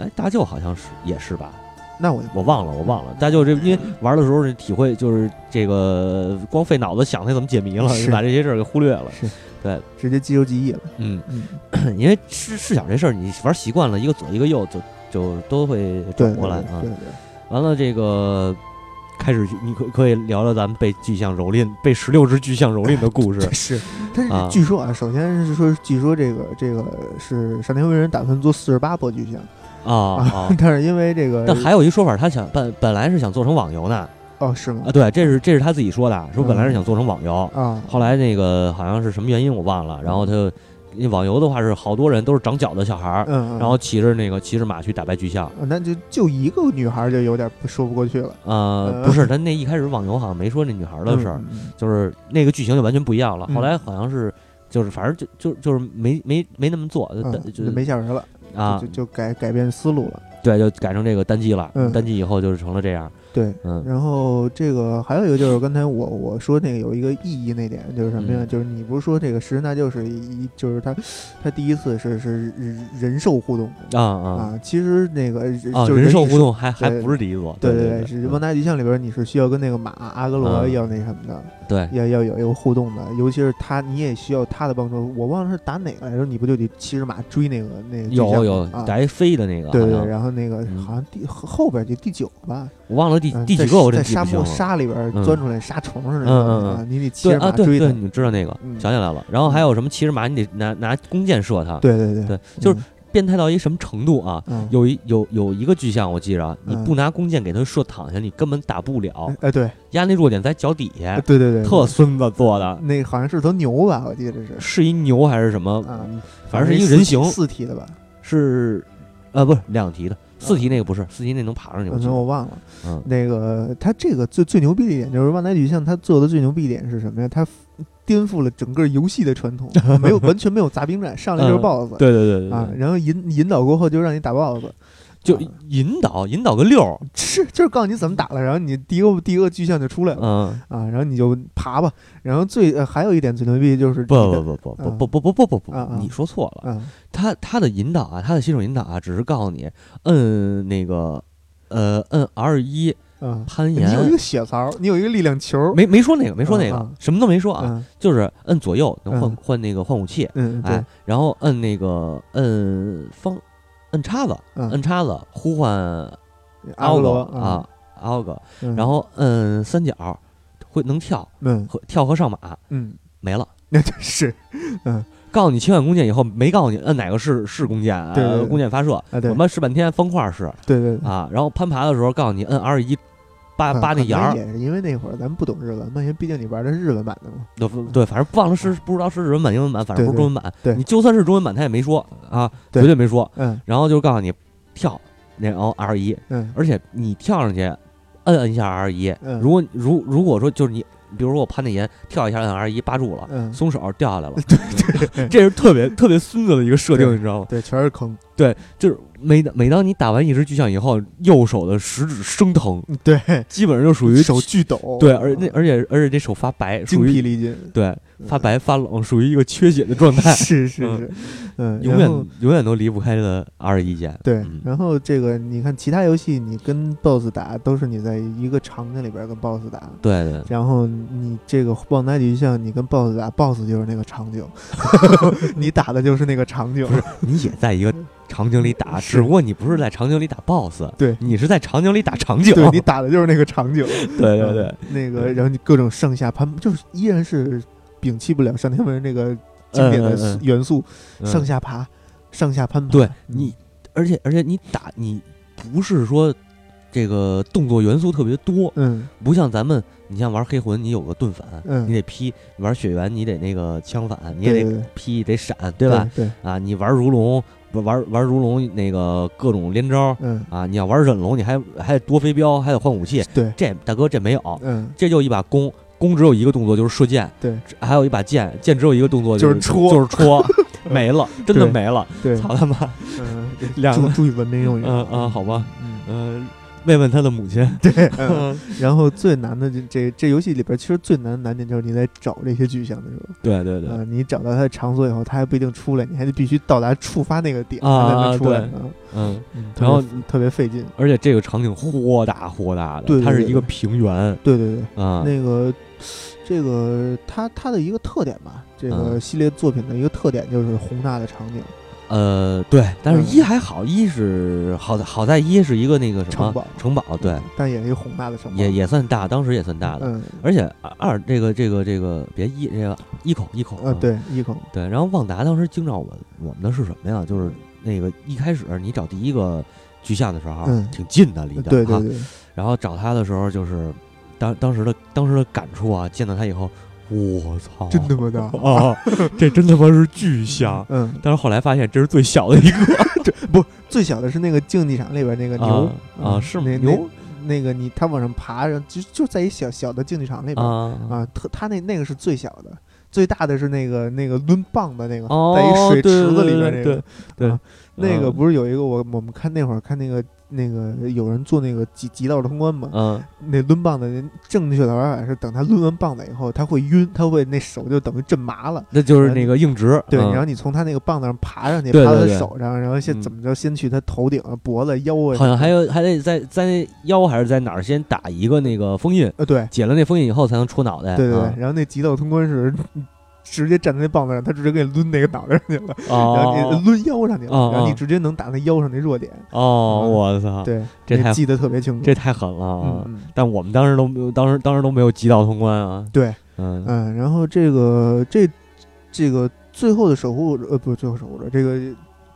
哎，大舅好像是也是吧？那我我忘了，我忘了。但就这，因为玩的时候体会就是这个光费脑子想它怎么解谜了，是把这些事儿给忽略了。是，对，直接肌肉记忆了。嗯嗯，因为试试想这事儿，你玩习惯了，一个左一个右，就就都会转过来啊。对对。完了，这个开始你可可以聊聊咱们被巨象蹂躏、被十六只巨象蹂躏的故事。是，但是据说啊，首先是说，据说这个这个是上天为人打算做四十八波巨象。啊，但是因为这个，但还有一说法，他想本本来是想做成网游呢。哦，是吗？啊，对，这是这是他自己说的，说本来是想做成网游啊，后来那个好像是什么原因我忘了，然后他就网游的话是好多人都是长脚的小孩儿，嗯，然后骑着那个骑着马去打败巨象，那就就一个女孩就有点说不过去了。呃，不是，他那一开始网游好像没说那女孩的事儿，就是那个剧情就完全不一样了。后来好像是就是反正就就就是没没没那么做，就没下文了啊，就就改改变思路了。对，就改成这个单机了。嗯，单机以后就是成了这样。对，嗯。然后这个还有一个就是刚才我我说那个有一个意义那点就是什么呀？就是你不是说这个食人大就是一就是他他第一次是是人兽互动啊啊啊！其实那个就是人兽互动还还不是第一座。对对对，是《旺达巨像》里边你是需要跟那个马阿格罗要那什么的。对，要要有一个互动的，尤其是他，你也需要他的帮助。我忘了是打哪个来着？你不就得骑着马追那个那个？有有打一飞的那个。对对，然后那个好像第后边就第九吧，我忘了第第几个。我在沙漠沙里边钻出来沙虫似的。嗯嗯你得骑着马追对。你知道那个？想起来了。然后还有什么骑着马，你得拿拿弓箭射它。对对对，就是。变态到一什么程度啊？有一有有一个巨象，我记着，你不拿弓箭给它射躺下，你根本打不了。哎，对，压那弱点在脚底下。对对对，特孙子做的。那好像是头牛吧？我记得是。是一牛还是什么？反正是一个人形。四体的吧？是，呃，不是两体的。四级那个不是，四级那能爬上去。那我忘了。嗯，那个他这个最最牛逼的一点就是万代巨像，他做的最牛逼一点是什么呀？他。颠覆了整个游戏的传统，没有完全没有杂兵战，上来就是 BOSS，对对对啊，然后引引导过后就让你打 BOSS，就引导引导个溜，是就是告诉你怎么打了，然后你第一个第一个巨象就出来了，嗯。啊，然后你就爬吧，然后最还有一点最牛逼就是不不不不不不不不不不不，你说错了，他他的引导啊，他的新手引导啊，只是告诉你摁那个呃摁 R 一。攀岩，你有一个血槽，你有一个力量球，没没说那个，没说那个，什么都没说啊，就是摁左右能换换那个换武器，哎，然后摁那个摁方，摁叉子，摁叉子呼唤奥格啊奥格，然后摁三角会能跳，嗯。跳和上马，嗯，没了，那就是，嗯。告诉你切换弓箭以后，没告诉你摁哪个是是弓箭，啊弓箭发射，我们试半天方块是，对对啊，然后攀爬的时候告诉你摁 R 一，扒扒那芽儿，也是因为那会儿咱们不懂日文嘛，因为毕竟你玩的是日文版的嘛，对对，反正忘了是不知道是日文版英文版，反正不是中文版，对你就算是中文版他也没说啊，绝对没说，嗯，然后就告诉你跳，然后 R 一，嗯，而且你跳上去摁摁一下 R 一，如果如如果说就是你。比如说我攀那岩，跳一下，摁 R 一扒住了，松手掉下来了。对对，这是特别特别孙子的一个设定，你知道吗？对，全是坑。对，就是每每当你打完一只巨象以后，右手的食指生疼。对，基本上就属于手巨抖。对，而那而且而且这手发白，精疲力尽。对，发白发冷，属于一个缺血的状态。是是是，嗯，永远永远都离不开的 R 一键。对，然后这个你看，其他游戏你跟 BOSS 打都是你在一个场景里边跟 BOSS 打。对对。然后你这个旺达巨像，你跟 BOSS 打，BOSS 就是那个场景，你打的就是那个场景，不是你也在一个。场景里打，只不过你不是在场景里打 BOSS，对。你是在场景里打场景，对你打的就是那个场景，对对对，那个然后你各种上下攀，就是依然是摒弃不了上天门那个经典的元素，上下爬，上下攀爬。对你，而且而且你打你不是说这个动作元素特别多，嗯，不像咱们，你像玩黑魂，你有个盾反，嗯，你得劈；玩血缘，你得那个枪反，你也得劈，得闪，对吧？对。啊，你玩如龙。玩玩如龙那个各种连招，嗯啊，你要玩忍龙，你还还得多飞镖，还得换武器。对，这大哥这没有，嗯，这就一把弓，弓只有一个动作就是射箭，对，还有一把剑，剑只有一个动作就是戳，就是戳，没了，真的没了。对，操他妈，嗯，两个注意文明用语。嗯嗯，好吧，嗯，慰问他的母亲。对，然后最难的这这这游戏里边，其实最难的难点就是你在找这些巨像的时候。对对对，你找到它的场所以后，它还不一定出来，你还得必须到达触发那个点才能出来。嗯，然后特别费劲，而且这个场景豁大豁大的，对它是一个平原。对对对，啊，那个这个它它的一个特点吧，这个系列作品的一个特点就是宏大的场景。呃，对，但是一还好，一是好在好在一是一个那个什么城堡，城堡对，但也是一个宏大的城堡，也也算大，当时也算大的。嗯，而且二这个这个这个别一这个一口一口啊，对一口对。然后旺达当时惊着我我们的是什么呀？就是那个一开始你找第一个巨像的时候，挺近的离的，对对对。然后找他的时候，就是当当时的当时的感触啊，见到他以后。我操！真他妈大 啊！这真他妈是巨像。嗯，但是后来发现这是最小的一个，这不最小的是那个竞技场里边那个牛啊，是那牛那个你他往上爬，就就在一小小的竞技场里边啊，特他那那个是最小的，最大的是那个那个抡棒的那个，在一水池子里边那个，对，那个不是有一个我我们看那会儿看那个。那个有人做那个极极道通关嘛？嗯，那抡棒的人正确的玩法是，等他抡完棒子以后，他会晕，他会那手就等于震麻了。那就是那个硬直。对，然后你从他那个棒子上爬上去，爬到他手上，然后先怎么着，先去他头顶、脖子、腰啊。好像还有还得在在腰还是在哪儿先打一个那个封印？呃，对，解了那封印以后才能出脑袋。对对对，然后那极道通关是。直接站在那棒子上，他直接给你抡那个脑袋上去了，然后你抡腰上去了，然后你直接能打那腰上那弱点。哦，我操！对，这记得特别清楚，这太狠了啊！但我们当时都当时当时都没有击到通关啊。对，嗯嗯，然后这个这这个最后的守护者呃，不是最后守护者这个。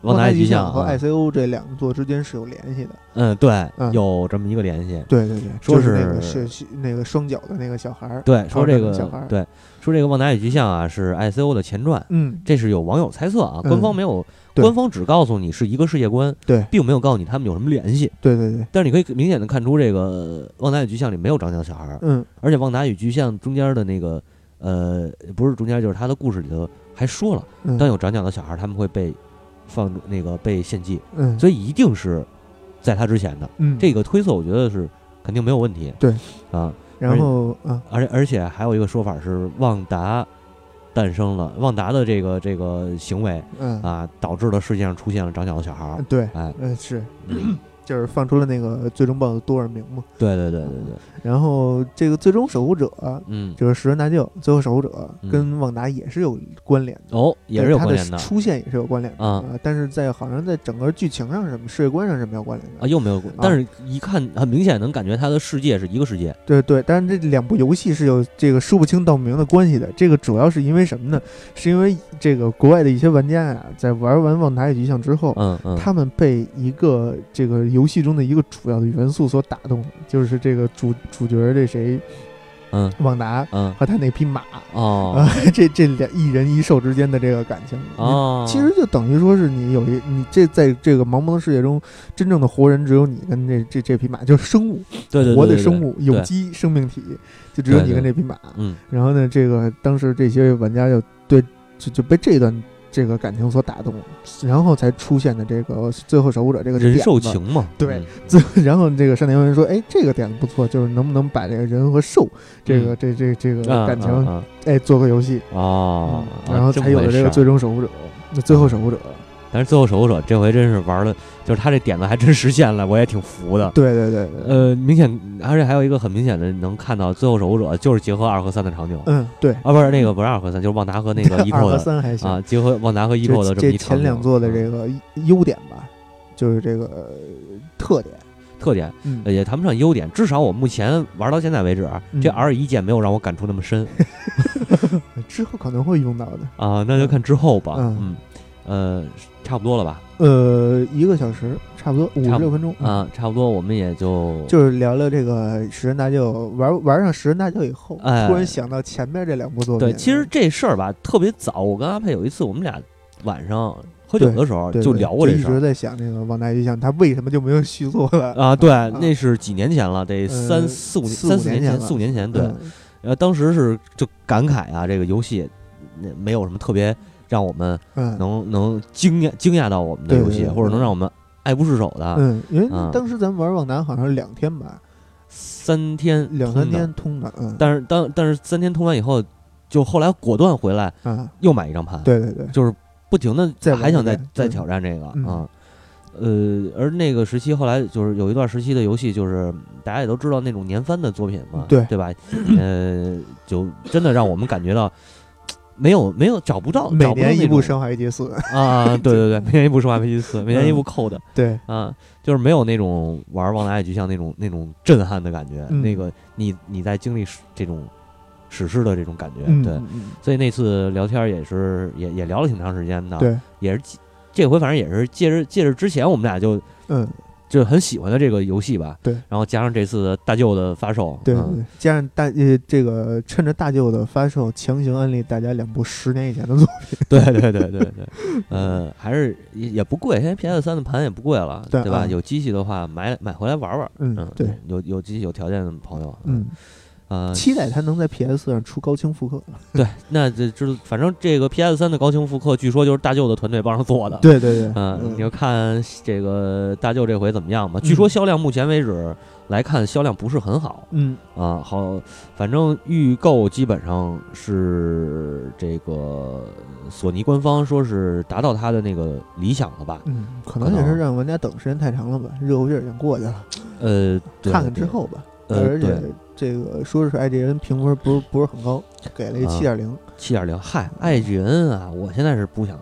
旺达巨像和 ICO 这两座之间是有联系的。嗯，对，有这么一个联系。对对对，说是那个是那个双脚的那个小孩儿。对，说这个小孩儿。对，说这个旺达与巨像啊是 ICO 的前传。嗯，这是有网友猜测啊，官方没有，官方只告诉你是一个世界观，对，并没有告诉你他们有什么联系。对对对。但是你可以明显的看出，这个旺达与巨像里没有长脚的小孩儿。嗯，而且旺达与巨像中间的那个呃，不是中间，就是他的故事里头还说了，当有长脚的小孩，他们会被。放那个被献祭，嗯，所以一定是在他之前的，嗯，这个推测我觉得是肯定没有问题，对，啊，然后啊，而且而且还有一个说法是旺达诞生了，旺达的这个这个行为，嗯。啊，导致了世界上出现了长脚的小孩儿，对，哎，嗯是。就是放出了那个最终 BOSS 多尔明嘛？对对对对对。然后这个最终守护者，嗯，就是食人大舅，最后守护者跟旺达也是有关联的哦，也是有关联的，出现也是有关联的啊。但是在好像在整个剧情上什么世界观上是没有关联的啊，又没有关。但是一看很明显能感觉他的世界是一个世界。对对，但是这两部游戏是有这个说不清道不明的关系的。这个主要是因为什么呢？是因为这个国外的一些玩家呀，在玩完旺达与巨像之后，嗯嗯，他们被一个这个游戏中的一个。主要的元素所打动的，就是这个主主角这谁，嗯，旺达，嗯，和他那匹马，哦，这这两一人一兽之间的这个感情，哦，其实就等于说是你有一你这在这个茫茫的世界中，真正的活人只有你跟这这这匹马，就是生物，对对，活的生物，有机生命体，就只有你跟这匹马，嗯，然后呢，这个当时这些玩家就对就就被这段。这个感情所打动，然后才出现的这个最后守护者这个人兽情嘛，对，最然后这个山田文说，哎，这个点子不错，就是能不能把这个人和兽这个这这这个感情，哎，做个游戏。啊，然后才有了这个最终守护者，那最后守护者。但是最后守护者这回真是玩的，就是他这点子还真实现了，我也挺服的。对对对，呃，明显，而且还有一个很明显的能看到，最后守护者就是结合二和三的场景。嗯，对。啊，不是那个不是二和三，就是旺达和那个 eco 的。三还行啊，结合旺达和 eco 的这前两座的这个优点吧，就是这个特点。特点也谈不上优点，至少我目前玩到现在为止，这 R 一键没有让我感触那么深。之后可能会用到的啊，那就看之后吧。嗯。呃，差不多了吧？呃，一个小时，差不多五十六分钟啊，差不多，我们也就就是聊聊这个食人大舅玩玩上食人大舅以后，突然想到前面这两部作品。对，其实这事儿吧，特别早。我跟阿佩有一次，我们俩晚上喝酒的时候就聊过这事儿，一直在想那个王大一想他为什么就没有续作了啊？对，那是几年前了，得三四五三四年前，四五年前。对，呃，当时是就感慨啊，这个游戏那没有什么特别。让我们能能惊讶惊讶到我们的游戏，或者能让我们爱不释手的。嗯，因为当时咱们玩旺达好像是两天吧，三天两三天通的。嗯，但是当但是三天通完以后，就后来果断回来，啊，又买一张盘。对对对，就是不停的还想再再挑战这个啊。呃，而那个时期后来就是有一段时期的游戏，就是大家也都知道那种年番的作品嘛，对对吧？呃，就真的让我们感觉到没有没有找不到，每年一部《生化危机四》啊，对对对，每年一部《生化危机四》，每年一部扣的，对啊，就是没有那种玩《旺达爱局像那种那种震撼的感觉，那个你你在经历这种史诗的这种感觉，对，所以那次聊天也是也也聊了挺长时间的，对，也是。这回反正也是借着借着之前我们俩就嗯就很喜欢的这个游戏吧，对，然后加上这次大舅的发售，对对，加上大呃这个趁着大舅的发售，强行安利大家两部十年以前的作品，对对对对对，呃，还是也不贵，现在 PS 三的盘也不贵了，对吧？有机器的话买买回来玩玩，嗯，对，有有机器有条件的朋友，嗯。呃，期待它能在 PS 上出高清复刻。对，那这这反正这个 PS 三的高清复刻，据说就是大舅的团队帮着做的。对对对，嗯，你就看这个大舅这回怎么样吧。据说销量目前为止来看销量不是很好。嗯啊，好，反正预购基本上是这个索尼官方说是达到他的那个理想了吧？嗯，可能也是让玩家等时间太长了吧，热乎劲儿已经过去了。呃，看看之后吧。而且这个说是爱 g n 评分不是不是很高，给了一七点零。七点零，嗨，爱 g n 啊，我现在是不想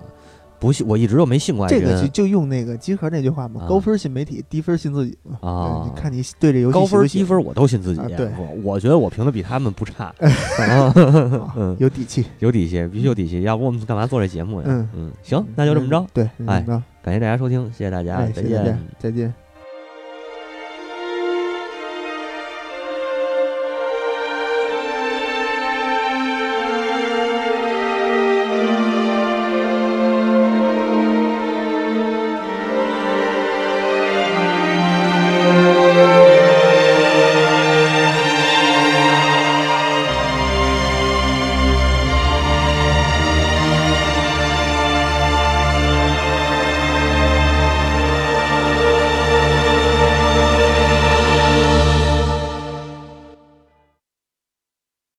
不信，我一直都没信过。这个就就用那个集合那句话嘛，高分信媒体，低分信自己嘛。啊，你看你对这游戏高分低分我都信自己。对，我觉得我评的比他们不差。嗯，有底气，有底气，必须有底气，要不我们干嘛做这节目呀？嗯嗯，行，那就这么着。对，哎，感谢大家收听，谢谢大家，再见，再见。